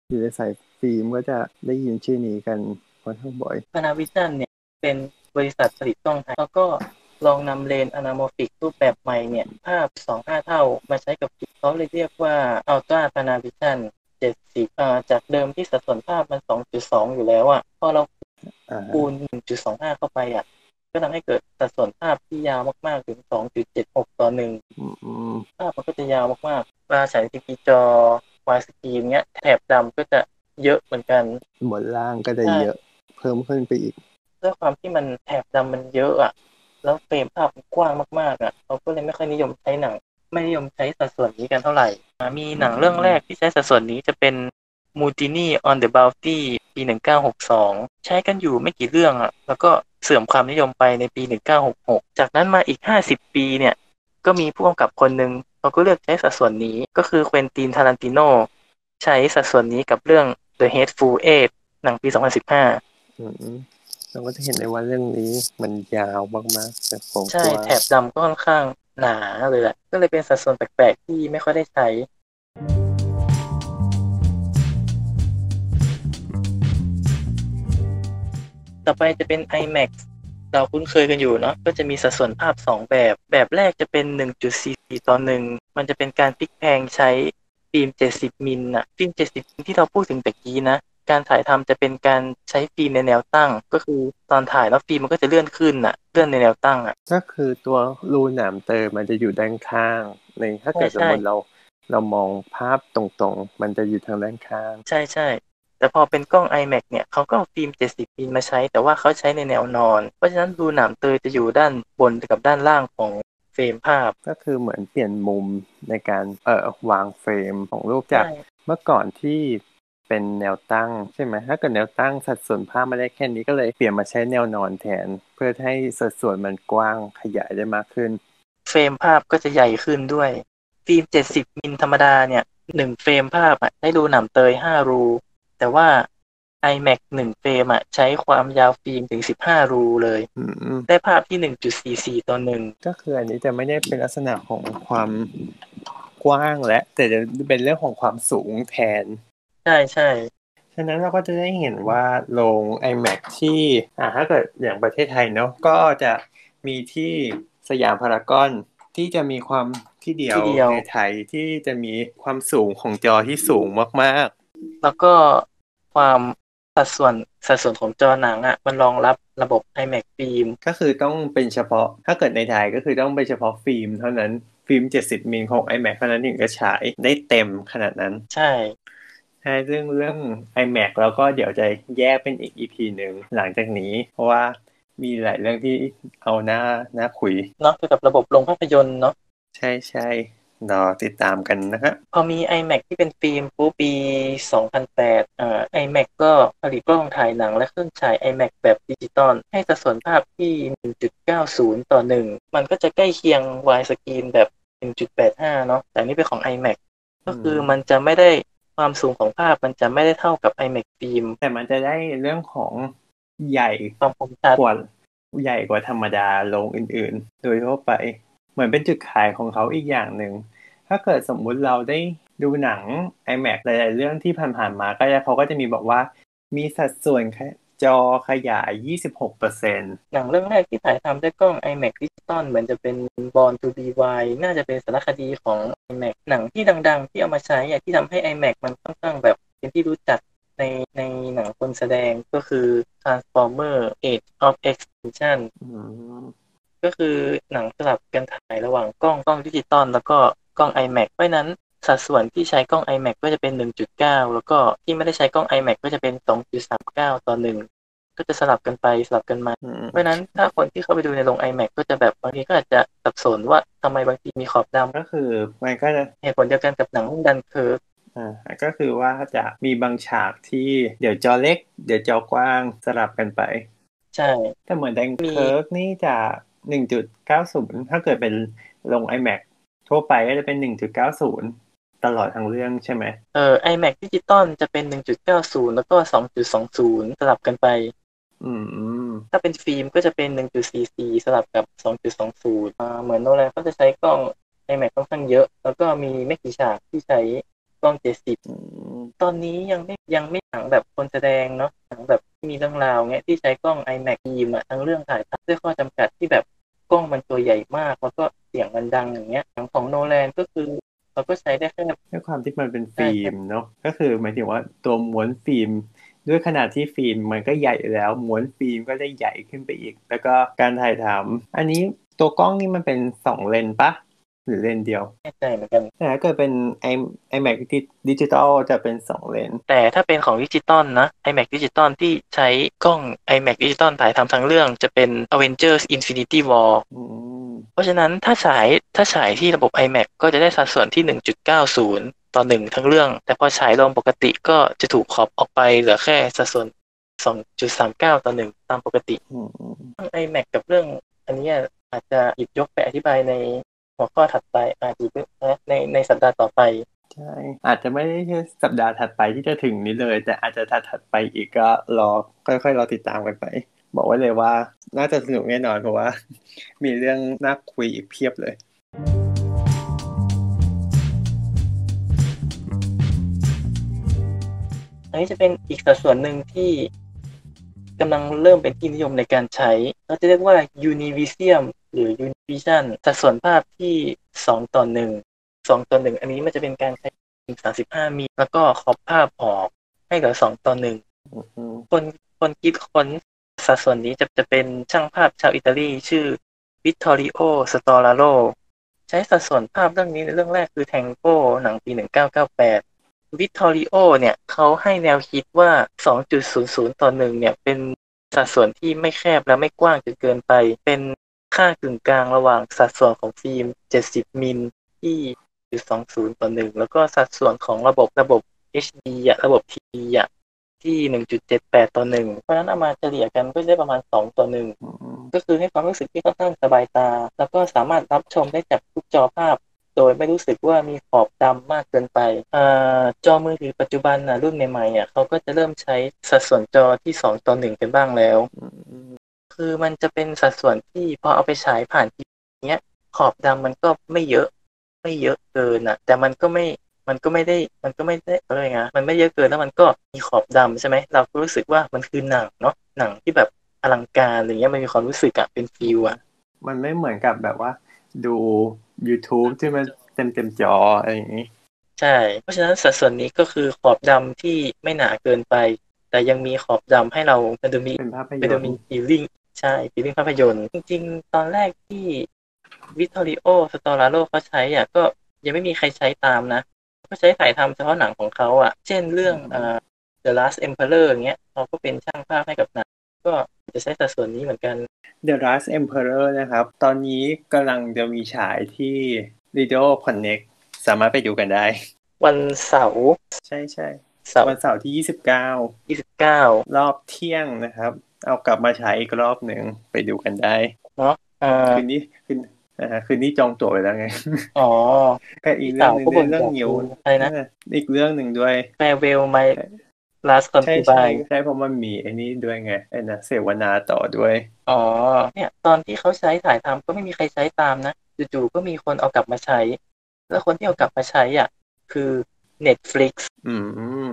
อยู่ในสายฟิล์มก็จะได้ยินชื่อนี้กันค่อนข้างบ่อย Panavision เนี่ย เป็นบริษัทผลิตกล้องถ่ายแล้วก็ ลองนำเลนส์ anamorphic รูปแบบใหม่เนี่ย ภาพสองห้าเท่ามาใช้กับฟิล์มเขาเลยเรียกว่า Ultra Panavision เจ็ดสิบอ่าจากเดิมที่สัดส่วนภาพมันสองจุดสองอยู่แล้วอะ พอเราอ่าคูณ 1.25 เข้าไปอะ ก็ทำให้เกิดสัดส่วนภาพที่ยาวมาก ๆ ถึง 2.76 ต่อ1อืมอืมภาพมันก็จะยาวมากๆเวลาฉายทีวีจอวายสกรีนเนี้ยแถบดำก็จะเยอะเหมือนกันบนล่างก็จะใช่เยอะ เพิ่มขึ้นไปอีกด้วยความที่มันแถบดำมันเยอะอะ แล้วเฟรมภาพกว้างมากๆอะเขาก็เลยไม่ค่อยนิยมใช้หนัง ไม่นิยมใช้สัดส่วนนี้กันเท่าไหร่มีหนังเรื่องแรกที่ใช้สัดส่วนนี้จะเป็น Mutiny on the Bounty ปี 1962 ใช้กันอยู่ไม่กี่เรื่องอะแล้วก็เสื่อมความนิยมไปในปี 1966 จากนั้นมาอีก 50 ปีเนี่ย ก็มีผู้กำกับคนหนึ่งเขาก็เลือกใช้สัดส่วนนี้ก็คือเควินตินทารันติโนใช้สัดส่วนนี้กับเรื่อง The Hateful Eight หนังปี 2015 เราก็จะเห็นได้ว่าเรื่องนี้มันยาวมากๆแต่ผมใช่กลัวแถบดำก็ค่อนข้างหนาเลยแหละก็เลยเป็นสัดส่วนแปลกๆที่ไม่ค่อยได้ใช้ต่อไปจะเป็น IMAX เราคุ้นเคยกันอยู่เนาะก็จะมีสัดส่วนภาพ 2 แบบ แบบแรกจะเป็น 1.44 ต่อ 1 มันจะเป็นการพลิกแพลงใช้ฟิล์ม 70 มิลน่ะฟิล์ม 70มิลที่เราพูดถึงตะกี้นะ การถ่ายทำจะเป็นการใช้ฟิล์มในแนวตั้ง ก็คือตอนถ่ายแล้วฟิล์มมันก็จะเลื่อนขึ้นอะเลื่อนในแนวตั้งอะก็คือตัวรูหนามเตอมันจะอยู่ด้านข้างในถ้าเกิดสมมติเราเรามองภาพตรงๆ มันจะอยู่ทางด้านข้าง ใช่ใช่แต่พอเป็นกล้อง iMac เนี่ยเขาก็เอาฟิล์ม 70 มิลมาใช้ แต่ว่าเขาใช้ในแนวนอน เพราะฉะนั้นรูหนามเตยจะอยู่ด้านบนกับด้านล่างของเฟรมภาพ ก็คือเหมือนเปลี่ยนมุมในการเอ่อวางเฟรมของรูปจากเมื่อก่อนที่ เป็นแนวตั้งใช่ไหมถ้าเกิดแนวตั้งสัดส่วนภาพไม่ได้แค่นี้ก็เลยเปลี่ยนมาใช้แนวนอนแทน เพื่อให้สัดส่วนมันกว้างขยายได้มากขึ้น เฟรมภาพก็จะใหญ่ขึ้นด้วย ฟิล์ม 70 มิลธรรมดาเนี่ยหนึ่งเฟรมภาพอะได้รูหนามเตย5รู แต่ว่า iMac หนึ่งเฟรมอะใช้ความยาวฟิล์มถึง15รูเลยอืมได้ภาพที่1.44ต่อหนึ่งก็คืออันนี้จะไม่ได้เป็นลักษณะของความกว้างและ แต่จะเป็นเรื่องของความสูงแทน ใช่ใช่ฉะนั้นเราก็จะได้เห็นว่าโรง iMac ที่อ่าถ้าเกิดอย่างประเทศไทยเนาะก็จะมีที่สยามพารากอนที่จะมีความที่เดียวในไทยที่จะมีความสูงของจอที่สูงมากๆ แล้วก็ความสัดส่วนสัดส่วนของจอหนังอะมันรองรับระบบ iMac ฟิล์มก็คือต้องเป็นเฉพาะถ้าเกิดในไทยก็คือต้องเป็นเฉพาะฟิล์มเท่านั้นฟิล์ม 70 มิลของ iMac เท่านั้นถึงจะฉายได้เต็มขนาดนั้น ใช่ ใช่ซึ่งเรื่อง iMac แล้วก็เดี๋ยวจะแยกเป็นอีก EP หนึ่งหลังจากนี้ เพราะว่ามีหลายเรื่องที่เอาหน้าหน้าคุยเนาะเกี่ยวกับระบบลงภาพยนตร์เนาะใช่ใช่รอติดตามกันนะครับพอมี iMac ที่เป็นฟิล์มปุ๊บปี 2008อ่า iMac ก็ผลิตกล้องถ่ายหนังและเครื่องฉาย iMac แบบดิจิตอลให้สัดส่วนภาพที่ 1.90 ต่อ 1 มันก็จะใกล้เคียง widescreen แบบ 1.85 เนาะแต่นี่เป็นของ iMac ก็คือมันจะไม่ได้ ความสูงของภาพมันจะไม่ได้เท่ากับ iMac ฟิล์มแต่มันจะได้เรื่องของใหญ่ความคมชัดกว่าใหญ่กว่าธรรมดาลงอื่นๆ โดยทั่วไป เหมือนเป็นจุดขายของเขาอีกอย่างหนึ่ง ถ้าเกิดสมมุติเราได้ดูหนัง iMac หลายๆเรื่องที่ผ่านๆมาก็จะเขาก็จะมีบอกว่ามีสัดส่วน จอขยาย 26%หนังเรื่องแรกที่ถ่ายทำด้วยกล้อง iMac ดิจิตอลเหมือนจะเป็น Born to be Wild น่าจะเป็นสารคดีของ iMac หนังที่ดังๆ ที่เอามาใช้อะที่ทำให้ iMac มันค่อนข้างแบบเป็นที่รู้จักในในหนังคนแสดงก็คือ Transformer Age of Extinction อืมก็คือหนังสลับกันถ่ายระหว่างกล้องกล้องดิจิตอลแล้วก็กล้อง iMac เพราะฉะนั้น สัดส่วนที่ใช้กล้อง iMac ก็จะเป็น 1.9 แล้วก็ที่ไม่ได้ใช้กล้อง iMac ก็จะเป็น 2.39 ต่อ 1 ก็จะสลับกันไปสลับกันมาอืมเพราะฉะนั้นถ้าคนที่เข้าไปดูในโรง iMac ก็จะแบบบางทีก็อาจจะสับสนว่าทำไมบางทมีขอบดำก็คือมันก็จะเหตุผลเดียวกันกับหนังเร์กอ่าก็คือว่าจะมีบางฉากที่เดี๋ยวจอเล็ก เดี๋ยวจอกว้างสลับกันไป ใช่แต่เหมือนแดงมีเคิร์กนี่จะ 1.90 ถ้าเกิดเป็นลง iMac ทั่วไปก็จะเป็น 1.90 ตลอดทั้งเรื่องใช่ไหมเอ่อ IMAX ดิจิตอลจะเป็น 1.90 แล้วก็ 2.20 สลับกันไป อืม ถ้าเป็นฟิล์มก็จะเป็น 1.44 สลับกับ 2.20อ่าเหมือนโนแลนเขาจะใช้กล้อง iMac ค่อนข้างเยอะ แล้วก็มีไม่กี่ฉากที่ใช้กล้อง 70อืมตอนนี้ยังไม่ยังไม่หนังแบบคนแสดงเนาะหนังแบบที่มีเรื่องราวเงี้ยที่ใช้กล้อง iMac ฟิล์มอะทั้งเรื่องถ่ายทำด้วยข้อจำกัดที่แบบกล้องมันตัวใหญ่มากแล้วก็เสียงมันดังอย่างเงี้ยหนังของโนแลนก็คือ เราก็ใช้ได้แค่ด้วยความที่มันเป็นฟิล์มเนาะก็คือหมายถึงว่าตัวม้วนฟิล์มด้วยขนาดที่ฟิล์มมันก็ใหญ่แล้วม้วนฟิล์มก็ได้ใหญ่ขึ้นไปอีก แล้วก็การถ่ายทำอันนี้ตัวกล้องนี่มันเป็นสองเลนส์ปะหรือเลนส์เดียวแน่ใจเหมือนกันแต่ถ้าเกิดเป็น i- iMac ดิจิตอลจะเป็นสองเลนส์แต่ถ้าเป็นของดิจิตอลนะ iMac ดิจิตอลที่ใช้กล้อง iMac ดิจิตอลถ่ายทำทั้งเรื่องจะเป็น Avengers Infinity War อืม เพราะฉะนั้นถ้าฉายถ้าฉายที่ระบบ IMAX ก็จะได้สัดส่วนที่ 1.90 ต่อ 1 ทั้งเรื่อง แต่พอฉายลงปกติก็จะถูกขอบออกไปเหลือแค่สัดส่วน 2.39 ต่อ 1 ตามปกติอืมเรื่อง iMac กับเรื่อง อันเนี้ยอาจจะหยิบยกไปอธิบายในหัวข้อถัดไปอาจจะในในสัปดาห์ต่อไปใช่อาจจะไม่ได้แค่สัปดาห์ถัดไปที่จะถึงนี้เลย แต่อาจจะถัดถัดๆไปอีกก็รอค่อยๆรอติดตามกันไป บอกไว้เลยว่า น่าจะสนุกแน่นอนเพราะว่า มีเรื่องน่าคุยอีกเพียบเลยอันนี้จะเป็นอีกสัดส่วนหนึ่งที่กำลังเริ่มเป็นที่นิยมในการใช้ เราจะเรียกว่า Univisium หรือ Univision สัดส่วนภาพที่ 2 ต่อ 1 2 ต่อ 1 อันนี้มันจะเป็นการใช้ 35 มิลแล้วก็ขอบภาพออกให้ให้เหลือสองต่อหนึ่งอืมคนคนคิดค้น สัดส่วนนี้จะจะเป็นช่างภาพชาวอิตาลีชื่อวิตตอริโอ สตอราโ ร ใช้สัดส่วนภาพเรื่องนี้ในเรื่องแรกคือแทงโก้ หนังปี 1998 วิตตอริโอเนี่ยเขาให้แนวคิดว่า 2.00 ต่อหนึ่งเนี่ย เป็นสัดส่วนที่ไม่แคบและไม่กว้างจนเกินไป เป็นค่ากึ่งกลางระหว่างสัดส่วนของฟิล์ม 70 มิลที่ 2.20 ต่อหนึ่งแล้วก็สัดส่วนของระบบระบบ HD อะระบบ TV อะ ที่ 1.78 ต่อหนึ่งเพราะฉะนั้นเอามาเฉลี่ยกันก็จะได้ประมาณ 2 ต่อหนึ่งอืมก็คือให้ความรู้สึกที่ค่อนข้างสบายตา แล้วก็สามารถรับชมได้จากทุกจอภาพ โดยไม่รู้สึกว่ามีขอบดำมากเกินไปอาจอมือถือปัจจุบันนะรุ่นใหม่ๆอะเขาก็จะเริ่มใช้สัดส่วนจอที่ 2 ต่อหนึ่งกันบ้างแล้วอืมคือมันจะเป็นสัดส่วนที่พอเอาไปฉายผ่านทีวีเนี้ยขอบดำมันก็ไม่เยอะ ไม่เยอะเกินอะ แต่มันก็ไม่ มันก็ไม่ได้มันก็ไม่ได้อะไรไงมันไม่เยอะเกินแล้วมันก็มีขอบดำใช่ไหมเราก็รู้สึกว่ามันคือหนังเนาะหนังที่แบบอลังการอะไรเงี้ยมันมีความรู้สึกอะเป็น feel อะมันไม่เหมือนกับแบบว่า ดู YouTube ที่มันเต็มเต็มๆจออะไรอย่างนี้ ใช่ เพราะฉะนั้นสัดส่วนนี้ก็คือขอบดำที่ไม่หนาเกินไป แต่ยังมีขอบดำให้เราดูเป็นภาพยนตร์ เป็นดูมี feeling ใช่ feeling ภาพยนตร์ จริง ๆ ตอนแรกที่วิตตอริโอสตอราโ ร เขาใช้อะก็ยังไม่มีใครใช้ตามนะ ก็ใช้ถ่ายทำเฉพาะหนังของเขาอะ เช่นเรื่องเอ่อ The Last Emperor อย่างเงี้ยเขาก็เป็นช่างภาพให้กับหนัง ก็จะใช้สัดส่วนนี้เหมือนกัน The Last Emperor นะครับ ตอนนี้กำลังจะมีฉายที่ Video Connect สามารถไปดูกันได้ วันเสาร์ใช่ใช่เสาร์วันเสาร์ที่29 29รอบเที่ยงนะครับ เอากลับมาฉายอีกรอบหนึ่งไปดูกันได้ เนาะอ่าคืนนี้คืน อ่าคืนนี้จองตั๋วไปแล้วไง อ๋อก็อีกเรื่องหนึ่งพี่สาวก็บ่นเรื่องอยากนิ้วดูอะไรนะเอออีกเรื่องหนึ่งด้วย Farewell My Last ใช่ใช่ Concubine ใช่เพราะมันมีไอ้นี่ด้วยไงไอ้นะเสวนาต่อด้วย อ๋อ เนี่ย ตอนที่เขาใช้ถ่ายทำก็ไม่มีใครใช้ตามนะจู่ๆก็มีคนเอากลับมาใช้ แล้วคนที่เอากลับมาใช้อะ คือ Netflix อืม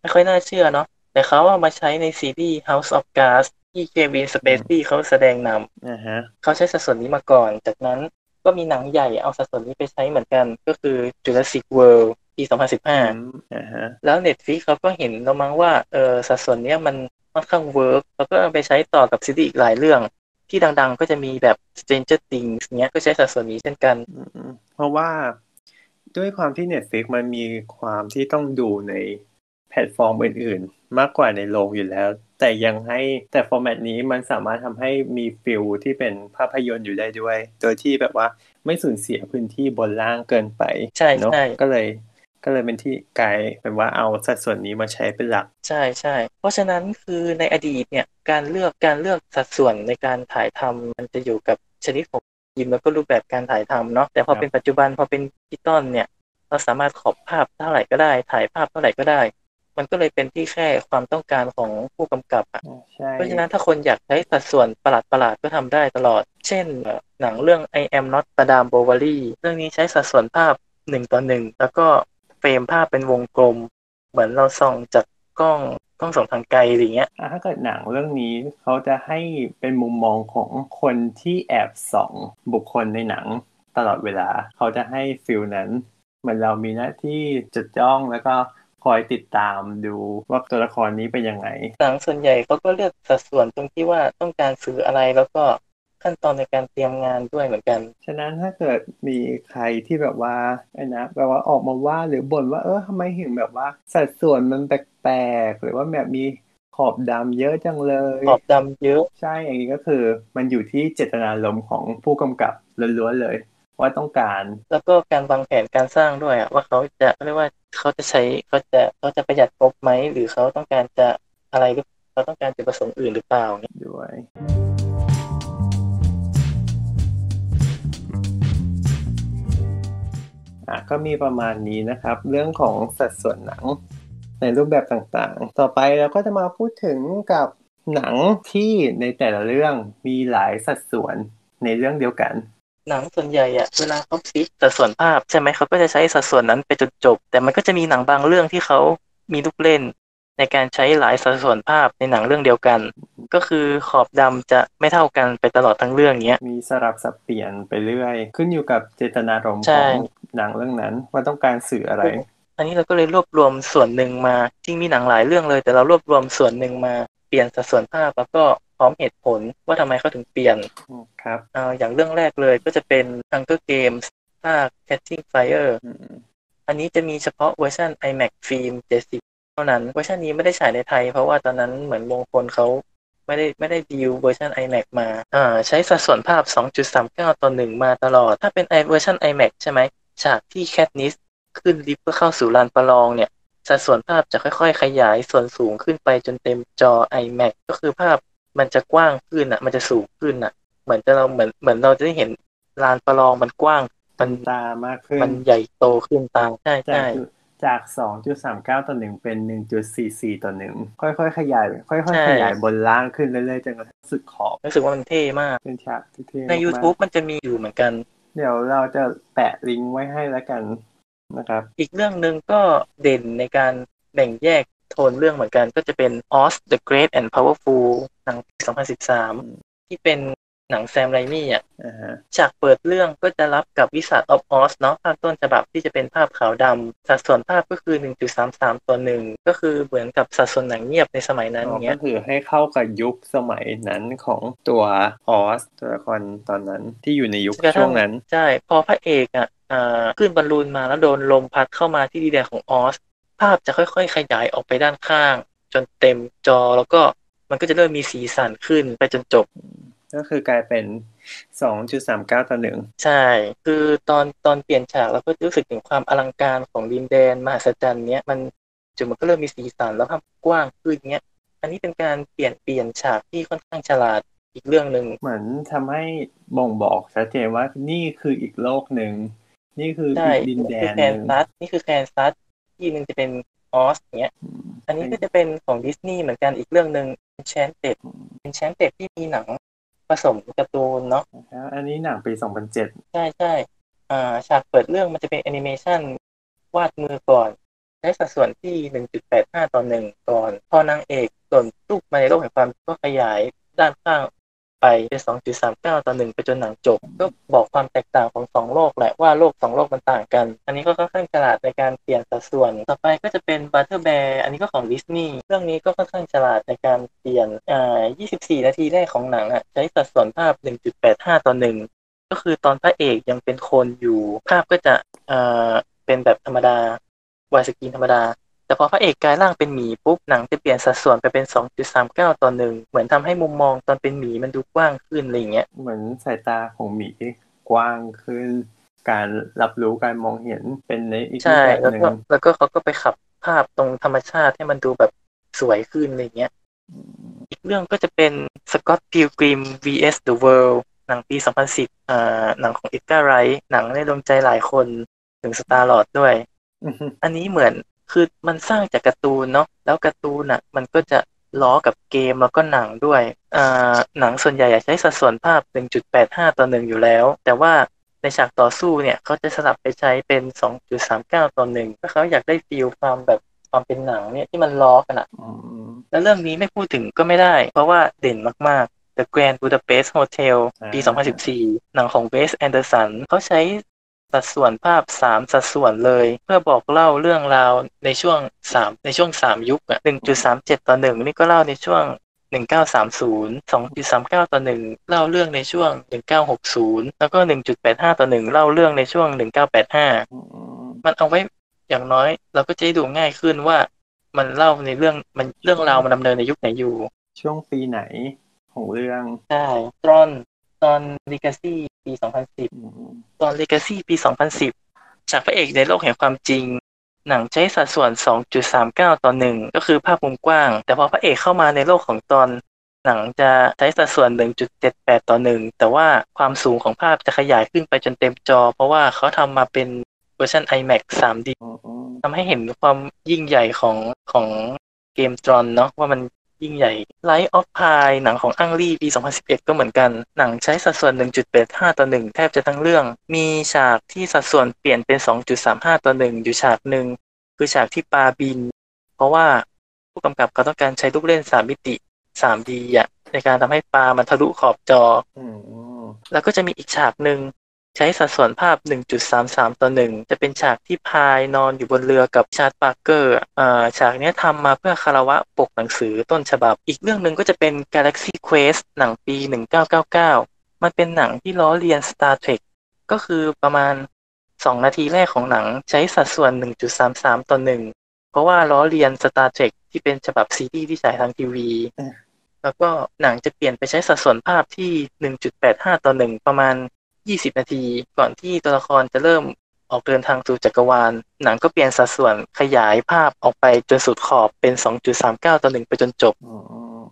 ไม่ค่อยน่าเชื่อเนาะแต่เขาเอามาใช้ในซีรีส์ House of Cards ที่เควินสเปซี่เขาแสดงนำอ่าฮะเขาใช้สัดส่วนนี้มาก่อน จากนั้นก็มีหนังใหญ่เอาสัดส่วนนี้ไปใช้เหมือนกัน ก็คือ Jurassic World ปี 2015 อืมอ่าฮะแล้ว Netflix เขาก็เห็นแล้วมั้งว่าเออสัดส่วนเนี้ยมันค่อนข้าง work แล้วก็เอาไปใช้ต่อกับซีรีส์อีกหลายเรื่อง ที่ดังๆ ก็จะมีแบบ Stranger Things เนี้ยก็ใช้สัดส่วนนี้เช่นกันอืมเพราะว่าด้วยความที่ Netflix มันมีความที่ต้องดูในแพลตฟอร์มอื่น ๆ มากกว่าในโรงอยู่แล้ว แต่ยังให้แต่ format นี้มันสามารถทำให้มี feel ที่เป็นภาพยนตร์อยู่ได้ด้วย โดยที่แบบว่าไม่สูญเสียพื้นที่บนล่างเกินไปใช่เนอะใช่ก็เลยก็เลยเป็นที่กลายเป็นว่าเอาสัดส่วนนี้มาใช้เป็นหลัก ใช่ใช่เพราะฉะนั้นคือในอดีตเนี่ยการเลือกการเลือกสัดส่วนในการถ่ายทำมันจะอยู่กับชนิดของยิมแล้วก็รูปแบบการถ่ายทำเนาะแต่พอครับเป็นปัจจุบันพอเป็นดิจิตอลเนี่ย เราสามารถขอบภาพเท่าไหร่ก็ได้ ถ่ายภาพเท่าไหร่ก็ได้ มันก็เลยเป็นที่แค่ความต้องการของผู้กำกับอะใช่เพราะฉะนั้นถ้าคนอยากใช้สัดส่วนประหลาดประหลาดๆก็ทำได้ตลอด เช่นเอ่อหนังเรื่อง I am not Madame Bovary เรื่องนี้ใช้สัดส่วนภาพหนึ่งต่อหนึ่งแล้วก็เฟรมภาพเป็นวงกลม เหมือนเราส่องจากกล้องกล้องส่องทางไกลอะไรเงี้ยอะถ้าเกิดหนังเรื่องนี้เขาจะให้เป็นมุมมองของคนที่แอบส่องบุคคลในหนังตลอดเวลา เขาจะให้ฟิลนั้น เหมือนเรามีหน้าที่จดจ้องแล้วก็ คอยติดตามดูว่าตัวละครนี้เป็นยังไงหนังส่วนใหญ่เขาก็เลือกสัดส่วนตรงที่ว่าต้องการสื่ออะไรแล้วก็ขั้นตอนในการเตรียมงานด้วยเหมือนกัน ฉะนั้นถ้าเกิดมีใครที่แบบว่าไอ้นะแบบว่าออกมาว่าหรือบ่นว่าเออทำไมถึงแบบว่า สัดส่วนมันแปลกๆหรือว่าแบบมีขอบดำเยอะจังเลย ขอบดำเยอะ ใช่อย่างนี้ก็คือ มันอยู่ที่เจตนารมณ์ของผู้กำกับล้วนๆเลย ว่าต้องการ แล้วก็การวางแผนการสร้างด้วยอะว่าเขาจะเรียกว่าเขาจะใช้เขาจะเขาจะประหยัดงบไหมหรือเขาต้องการจะอะไรหรือเขาต้องการจุดประสงค์อื่นหรือเปล่าเนี่ยด้วยอะก็มีประมาณนี้นะครับ เรื่องของสัดส่วนหนังในรูปแบบต่างๆ ต่อไปเราก็จะมาพูดถึงกับหนังที่ในแต่ละเรื่องมีหลายสัดส่วนในเรื่องเดียวกัน หนังส่วนใหญ่อะเวลาเขาฟิกสัดส่วนภาพใช่ไหมเขาก็จะใช้สัดส่วนนั้นไปจนจบ แต่มันก็จะมีหนังบางเรื่องที่เขามีลูกเล่น ในการใช้หลายสัดส่วนภาพในหนังเรื่องเดียวกัน ก็คือขอบดำจะไม่เท่ากันไปตลอดทั้งเรื่องเนี้ยมีสลับสับเปลี่ยนไปเรื่อย ขึ้นอยู่กับเจตนารมณ์ใช่ของหนังเรื่องนั้นว่าต้องการสื่ออะไร อันนี้เราก็เลยรวบรวมส่วนหนึ่งมาจริงมีหนังหลายเรื่องเลย แต่เรารวบรวมส่วนหนึ่งมาเปลี่ยนสัดส่วนภาพแล้วก็พ ร้อมเหตุผลว่าทำไมเขาถึงเปลี่ยนครับอ่าอย่างเรื่องแรกเลยก็จะเป็น Hunger Games ภาค Catching Fire อืมอันนี้จะมีเฉพาะเวอร์ชัน IMAX Film 70 เท่านั้นเวอร์ชันนี้ไม่ได้ฉายในไทย เพราะว่าตอนนั้นเหมือนมงคลเขาไม่ได้ไม่ได้ดีลเวอร์ชัน IMAX มาอ่าใช้สัดส่วนภาพ 2.39 ต่อ 1 มาตลอด ถ้าเป็น i เวอร์ชัน iMac ใช่ไหมฉากที่แคทนิสขึ้นลิฟต์เพื่อเข้าสู่ลานประลองเนี่ยสัดส่วนภาพจะค่อย ๆ ขยายส่วนสูงขึ้นไปจนเต็มจอ iMac ก็คือภาพ มันจะกว้างขึ้นอะ มันจะสูงขึ้นอะ เหมือนจะเราเหมือนเหมือนเราจะได้เห็นลานประลองมันกว้าง มันตามากขึ้น มันใหญ่โตขึ้นตามใช่จากใช่จาก 2.39 ต่อ1เป็น 1.44 ต่อ1ค่อยๆ ขยาย ค่อยใช่ๆขยายบนล่างขึ้นเรื่อยๆ จนกระทั่งสุดขอบ รู้สึกว่ามันเท่มาก เป็นฉากที่เท่ในมากๆ YouTube มันจะมีอยู่เหมือนกัน เดี๋ยวเราจะแปะลิงก์ไว้ให้แล้วกันนะครับ อีกเรื่องหนึ่งก็เด่นในการแบ่งแยกโทนเรื่องเหมือนกัน ก็จะเป็น Oz the Great and Powerful หนังปี2013 ที่เป็นหนังแซมไรมี่อะอ่าฮะฉากเปิดเรื่องก็จะรับกับวิสัท of Oz เนาะภาพต้นฉบับที่จะเป็นภาพขาวดำสัดส่วนภาพก็คือ 1.33ต่อหนึ่งก็คือเหมือนกับสัดส่วนหนังเงียบในสมัยนั้นอ๋ออย่างเงี้ก็ยคือให้เข้ากับยุคสมัยนั้นของตัวออสตัวละครตอนนั้นที่อยู่ในยุคกระทั่ช่วงนั้น ใช่ พอพระเอกอะอ่าขึ้นบอลลูนมาแล้วโดนลมพัดเข้ามาที่ดีแดนของออสภาพจะค่อยๆ ขยายออกไปด้านข้าง จนเต็มจอแล้วก็ มันก็จะเริ่มมีสีสันขึ้นไปจนจบ ก็คือกลายเป็น2.39ต่อ1ใช่ คือตอนตอนเปลี่ยนฉากเราก็รู้สึกถึงความอลังการของดินแดนมหัศจรรย์เนี้ยมันจุดมันก็เริ่มมีสีสันแล้วภาพกว้างขึ้นเนี้ย อันนี้เป็นการเปลี่ยนเปลี่ยนฉากที่ค่อนข้างฉลาดอีกเรื่องหนึ่งเหมือนทำให้บ่งบอกชัดเจนว่านี่คืออีกโลกหนึ่งนี่คือใช่อีกดินแดนแคหนึ่งนี่คือแคนซัสนี่คือแคนซัสที่หนึ่งจะเป็น ออซเนี้ยอืมอันนี้ก็จะเป็นของดิสนีย์เหมือนกันอีกเรื่องหนึ่ง Enchanted Enchanted ที่มีหนังผสมการ์ตูนเนาะนะครับอันนี้หนังปี 2007 ใช่ใช่อ่าฉากเปิดเรื่องมันจะเป็นแอนิเมชันวาดมือก่อนใช้สัดส่วนที่ 1.85 ต่อ1ก่อน พอนางเอกหล่นตุ๊บมาในโลกแห่งความก็ขยายด้านข้าง ไปเป็น2.39ต่อ1ไปจนหนังจบ ก็บอกความแตกต่างของสองโลกแหละว่าโลกสองโลกมันต่างกัน อันนี้ก็ค่อนข้างฉลาดในการเปลี่ยนสัดส่วน ต่อไปก็จะเป็น Butter Bear อันนี้ก็ของดิสนีย์เรื่องนี้ก็ค่อนข้างฉลาดในการเปลี่ยนอ่า24 นาทีแรกของหนังอะใช้สัดส่วนภาพ 1.85 ต่อ1ก็คือตอนพระเอกยังเป็นคนอยู่ ภาพก็จะอ่อเป็นแบบธรรมดาวายสกรีนธรรมดา แต่พอพระเอกกลายร่างเป็นหมีปุ๊บหนังจะเปลี่ยนสัดส่วนไปเป็น 2.39 ต่อหนึ่งเหมือนทำให้มุมมองตอนเป็นหมีมันดูกว้างขึ้นอะไรอย่างเงี้ยเหมือนสายตาของหมีกว้างขึ้น การรับรู้การมองเห็นเป็นในอีกรูใช่ปแบบแล้วหนึ่งก็แล้วก็เขาก็ไปขับภาพตรงธรรมชาติให้มันดูแบบสวยขึ้นอะไรอย่างเงี้ยอีกเรื่องก็จะเป็น Scott Pilgrim vs The World หนังปี 2010อ่าหนังของ Edgar Wright หนังในดวงใจหลายคนถึง Star Lord ด้วยอือฮึอันนี้เหมือน คือมันสร้างจากการ์ตูนเนาะแล้วการ์ตูนอะมันก็จะล้อกับเกมแล้วก็หนังด้วยอ่าหนังส่วนใหญ่อยากใช้สัดส่วนภาพ 1.85 ต่อ 1 อยู่แล้ว แต่ว่าในฉากต่อสู้เนี่ยเขาจะสลับไปใช้เป็น 2.39 ต่อ1เพราะเขาอยากได้ฟีลความแบบความเป็นหนังเนี่ยที่มันล้อกันอะอืมแล้วเรื่องนี้ไม่พูดถึงก็ไม่ได้ เพราะว่าเด่นมาก ๆ The Grand Budapest Hotel ปี 2014 หนังของเวสแอนเดอร์สันเขาใช้ สัดส่วนภาพ3สัดส่วนเลย เพื่อบอกเล่าเรื่องราวในช่วง3ในช่วง3ยุคอะ1.37ต่อ1นี่ก็เล่าในช่วง1930 2.39ต่อ1เล่าเรื่องในช่วง1960แล้วก็1.85ต่อ1เล่าเรื่องในช่วง1985อืมมันเอาไว้อย่างน้อย เราก็จะได้ดูง่ายขึ้นว่ามันเล่าในเรื่องมันเรื่องราวมันดำเนินในยุคไหนอยู่ ช่วงปีไหนของเรื่องใช่ตอน ตอน Legacy ปี 2010อืมตอน Legacy ปี 2010ฉากพระเอกในโลกแห่งความจริง หนังใช้สัดส่วน 2.39 ต่อ 1 ก็คือภาพมุมกว้าง แต่พอพระเอกเข้ามาในโลกของตอน หนังจะใช้สัดส่วน 1.78 ต่อ 1 แต่ว่าความสูงของภาพจะขยายขึ้นไปจนเต็มจอ เพราะว่าเขาทำมาเป็นเวอร์ชัน iMac 3D อืมอืมทำให้เห็นความยิ่งใหญ่ของของเกมตรอนเนาะว่ามัน ยิ่งใหญ่ Light of Pi หนังของอังรีปี 2011 ก็เหมือนกัน หนังใช้สัดส่วน 1.85 ต่อ 1 แทบจะทั้งเรื่อง มีฉากที่สัดส่วนเปลี่ยนเป็น 2.35 ต่อ 1 อยู่ฉากหนึ่ง คือฉากที่ปลาบิน เพราะว่าผู้กำกับเขาต้องการใช้ลูกเล่น 3 มิติ 3D อะในการทำให้ปลามันทะลุขอบจออืมอืมแล้วก็จะมีอีกฉากหนึ่ง ใช้สัดส่วนภาพ 1.33 ต่อ 1 จะเป็นฉากที่พายนอนอยู่บนเรือกับชาร์ตปาร์เกอร์อ่าฉากนี้ทำมาเพื่อคารวะปกหนังสือต้นฉบับ อีกเรื่องหนึ่งก็จะเป็น Galaxy Quest หนังปี 1999 มันเป็นหนังที่ล้อเลียน Star Trek ก็คือประมาณ 2 นาทีแรกของหนังใช้สัดส่วน 1.33 ต่อ 1 เพราะว่าล้อเลียน Star Trek ที่เป็นฉบับซีรีส์ที่ฉายทางทีวีแล้วก็หนังจะเปลี่ยนไปใช้สัดส่วนภาพที่ 1.85 ต่อ 1 ประมาณ 20นาที ก่อนที่ตัวละครจะเริ่มออกเดินทางสู่จักรวาล หนังก็เปลี่ยนสัดส่วนขยายภาพออกไปจนสุดขอบเป็น 2.39 ต่อ1ไปจนจบอ๋อ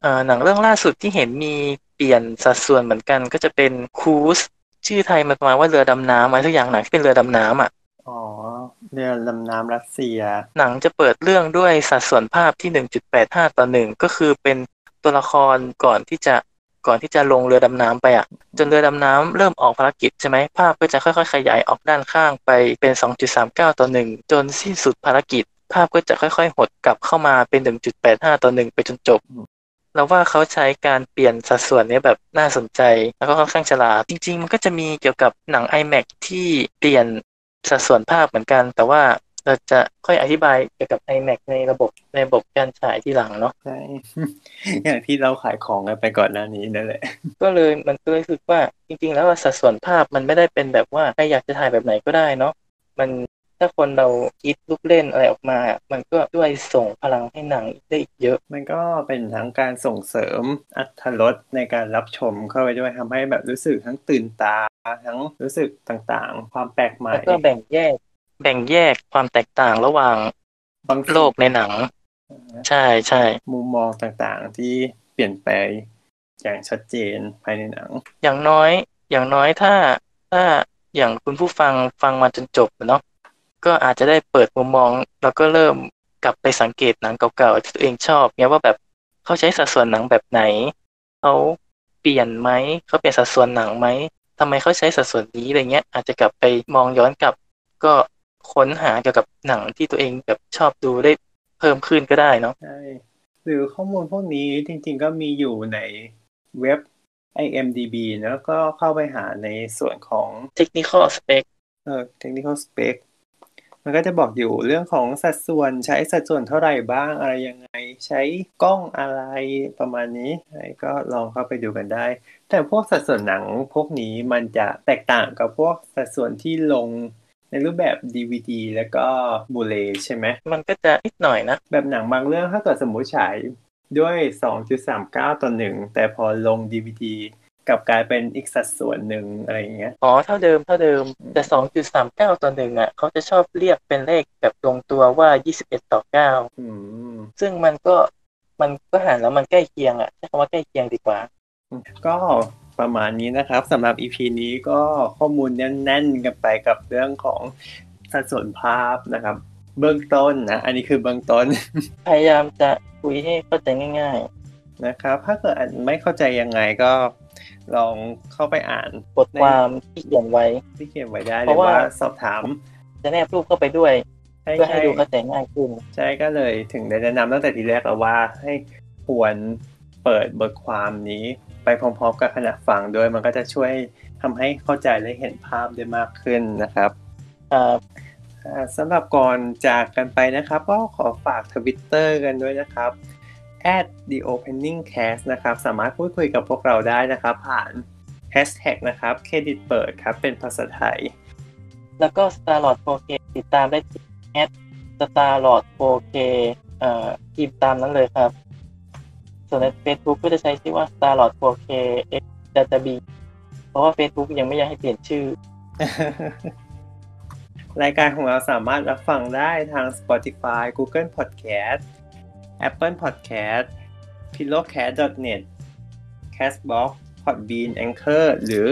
เอ่อหนังเรื่องล่าสุดที่เห็นมีเปลี่ยนสัดส่วนเหมือนกันก็จะเป็นคูสชื่อไทยมันประมาณว่าเรือดำน้ำอะไรสักอย่างหนังที่เป็นเรือดำน้ำอะอ๋อเรือดำน้ำรัสเซีย หนังจะเปิดเรื่องด้วยสัดส่วนภาพที่ 1.85 ต่อ1ก็คือเป็นตัวละครก่อนที่จะ ก่อนที่จะลงเรือดำน้ำไปอะ จนเรือดำน้ำเริ่มออกภารกิจใช่ไหมภาพก็จะค่อยๆ ขยายออกด้านข้างไปเป็น 2.39 ต่อ 1 จนสิ้นสุดภารกิจ ภาพก็จะค่อยๆ หดกลับเข้ามาเป็น 1.85 ต่อ 1 ไปจนจบเราว่าเขาใช้การเปลี่ยนสัดส่วนเนี้ยแบบน่าสนใจ แล้วก็ค่อนข้างฉลาด จริง ๆ มันก็จะมีเกี่ยวกับหนัง iMac ที่เปลี่ยนสัดส่วนภาพเหมือนกัน แต่ว่า เราจะค่อยอธิบายเกี่ยวกับ iMac ในระบบในระบบการฉายที่หลังเนาะใช่อย่างที่เราขายของกันไปก่อนหน้านี้นั่นแหละ ก็เลยมันก็เลยรู้สึกว่าจริง ๆ แล้วสัดส่วนภาพมันไม่ได้เป็นแบบว่าใครอยากจะถ่ายแบบไหนก็ได้เนาะมันถ้าคนเราคิดลูกเล่นอะไรออกมา มันก็ช่วยส่งพลังให้หนังได้อีกเยอะ มันก็เป็นทั้งการส่งเสริมอัตรสในการรับชมเข้าไปด้วยทำให้แบบรู้สึกทั้งตื่นตาทั้งรู้สึกต่างๆ ความแปลกใหม่แล้วก็แบ่งแยก แบ่งแยกความแตกต่างระหว่างบางทีโลกในหนัง ใช่ใช่มุมมองต่างๆที่เปลี่ยนแปลงอย่างชัดเจนภายในหนัง อย่างน้อย อย่างน้อยถ้าถ้าอย่างคุณผู้ฟังฟังมาจนจบเนาะก็อาจจะได้เปิดมุมมอง แล้วก็เริ่มกลับไปสังเกตหนังเก่าๆที่ตัวเองชอบเนี้ยว่าแบบเขาใช้สัดส่วนหนังแบบไหนเขาเปลี่ยนไหมเขาเปลี่ยนสัดส่วนหนังไหมทำไมเขาใช้สัดส่วนนี้อะไรเงี้ยอาจจะกลับไปมองย้อนกลับ ก็ ค้นหาเกี่ยวกับหนังที่ตัวเองแบบชอบดูได้เพิ่มขึ้นก็ได้เนาะใช่หรือข้อมูลพวกนี้จริง ๆ ก็มีอยู่ในเว็บ IMDB แล้วก็เข้าไปหาในส่วนของเทคนิคอลสเปคเอ่อ technical spec มันก็จะบอกอยู่เรื่องของสัดส่วนใช้สัดส่วนเท่าไหร่บ้างอะไรยังไง ใช้กล้องอะไรประมาณนี้ก็ลองเข้าไปดูกันได้ แต่พวกสัดส่วนหนังพวกนี้มันจะแตกต่างกับพวกสัดส่วนที่ลง ในรูปแบบ DVD แล้วก็บูเลใช่ไหมมันก็จะนิดหน่อยนะ แบบหนังบางเรื่องถ้าเกิดสมมุติฉายด้วย 2.39 ต่อ1แต่พอลง DVD กลับกลายเป็นอีกสัดส่วนหนึ่งอะไรอย่างเงี้ย อ๋อ เท่าเดิม เท่าเดิม แต่สองจุดสามเก้าต่อหนึ่งอะ เขาจะชอบเรียกเป็นเลขแบบลงตัวว่ายี่สิบเอ็ดต่อเก้าอืมซึ่งมันก็มันก็หารแล้วมันใกล้เคียงอะใช้คำว่าใกล้เคียงดีกว่า ก็ ประมาณนี้นะครับสำหรับ EP นี้ก็ข้อมูลแน่นๆกันไปกับเรื่องของสัดส่วนภาพนะครับ เบื้องต้นนะ อันนี้คือเบื้องต้น พยายามจะคุยให้เข้าใจง่ายนะครับ ถ้าเกิดอันไม่เข้าใจยังไงก็ลองเข้าไปอ่านๆบทความที่เขียนไว้ที่เขียนไว้ได้หเพรือราะว่าว่าสอบถาม จะแนบรูปเข้าไปด้วยใช่เพื่อให้ใช่ดูเข้าใจง่ายขึ้นใช่ก็เลยถึงได้แนะนำตั้งแต่ทีแรกแล้วว่าให้ควรเปิดบทความนี้ ไปพร้อมๆ กับขณะฟังด้วยมันก็จะช่วยทำให้เข้าใจและเห็นภาพได้มากขึ้นนะครับครับอ่าสำหรับก่อนจากกันไปนะครับ ก็ขอฝากทวิตเตอร์กันด้วยนะครับ at the opening cast นะครับ สามารถพูดคุยกับพวกเราได้นะครับ ผ่าน hashtag นะครับเครดิตเปิดครับ เป็นภาษาไทย แล้วก็ Starlord 4K ติดตามได้ที่ @starlord 4K เอ่อพิมพ์ตามนั้นเลยครับ ส่วนใน Facebook ก็จะใช้ชื่อว่า Starlord 4K X Data B เพราะว่า Facebook ยังไม่อยากให้เปลี่ยนชื่อ รายการของเราสามารถรับฟังได้ทาง Spotify Google Podcast Apple Podcast pillowcast.net Castbox Podbean Anchor หรือ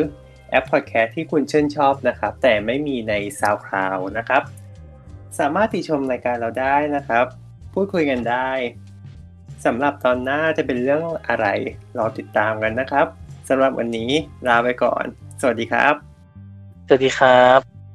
แอป Podcast ที่คุณชื่นชอบนะครับ แต่ไม่มีใน SoundCloud นะครับ สามารถติชมรายการเราได้นะครับ พูดคุยกันได้ สำหรับตอนหน้าจะเป็นเรื่องอะไร รอติดตามกันนะครับสำหรับวันนี้ลาไปก่อน สวัสดีครับ สวัสดีครับ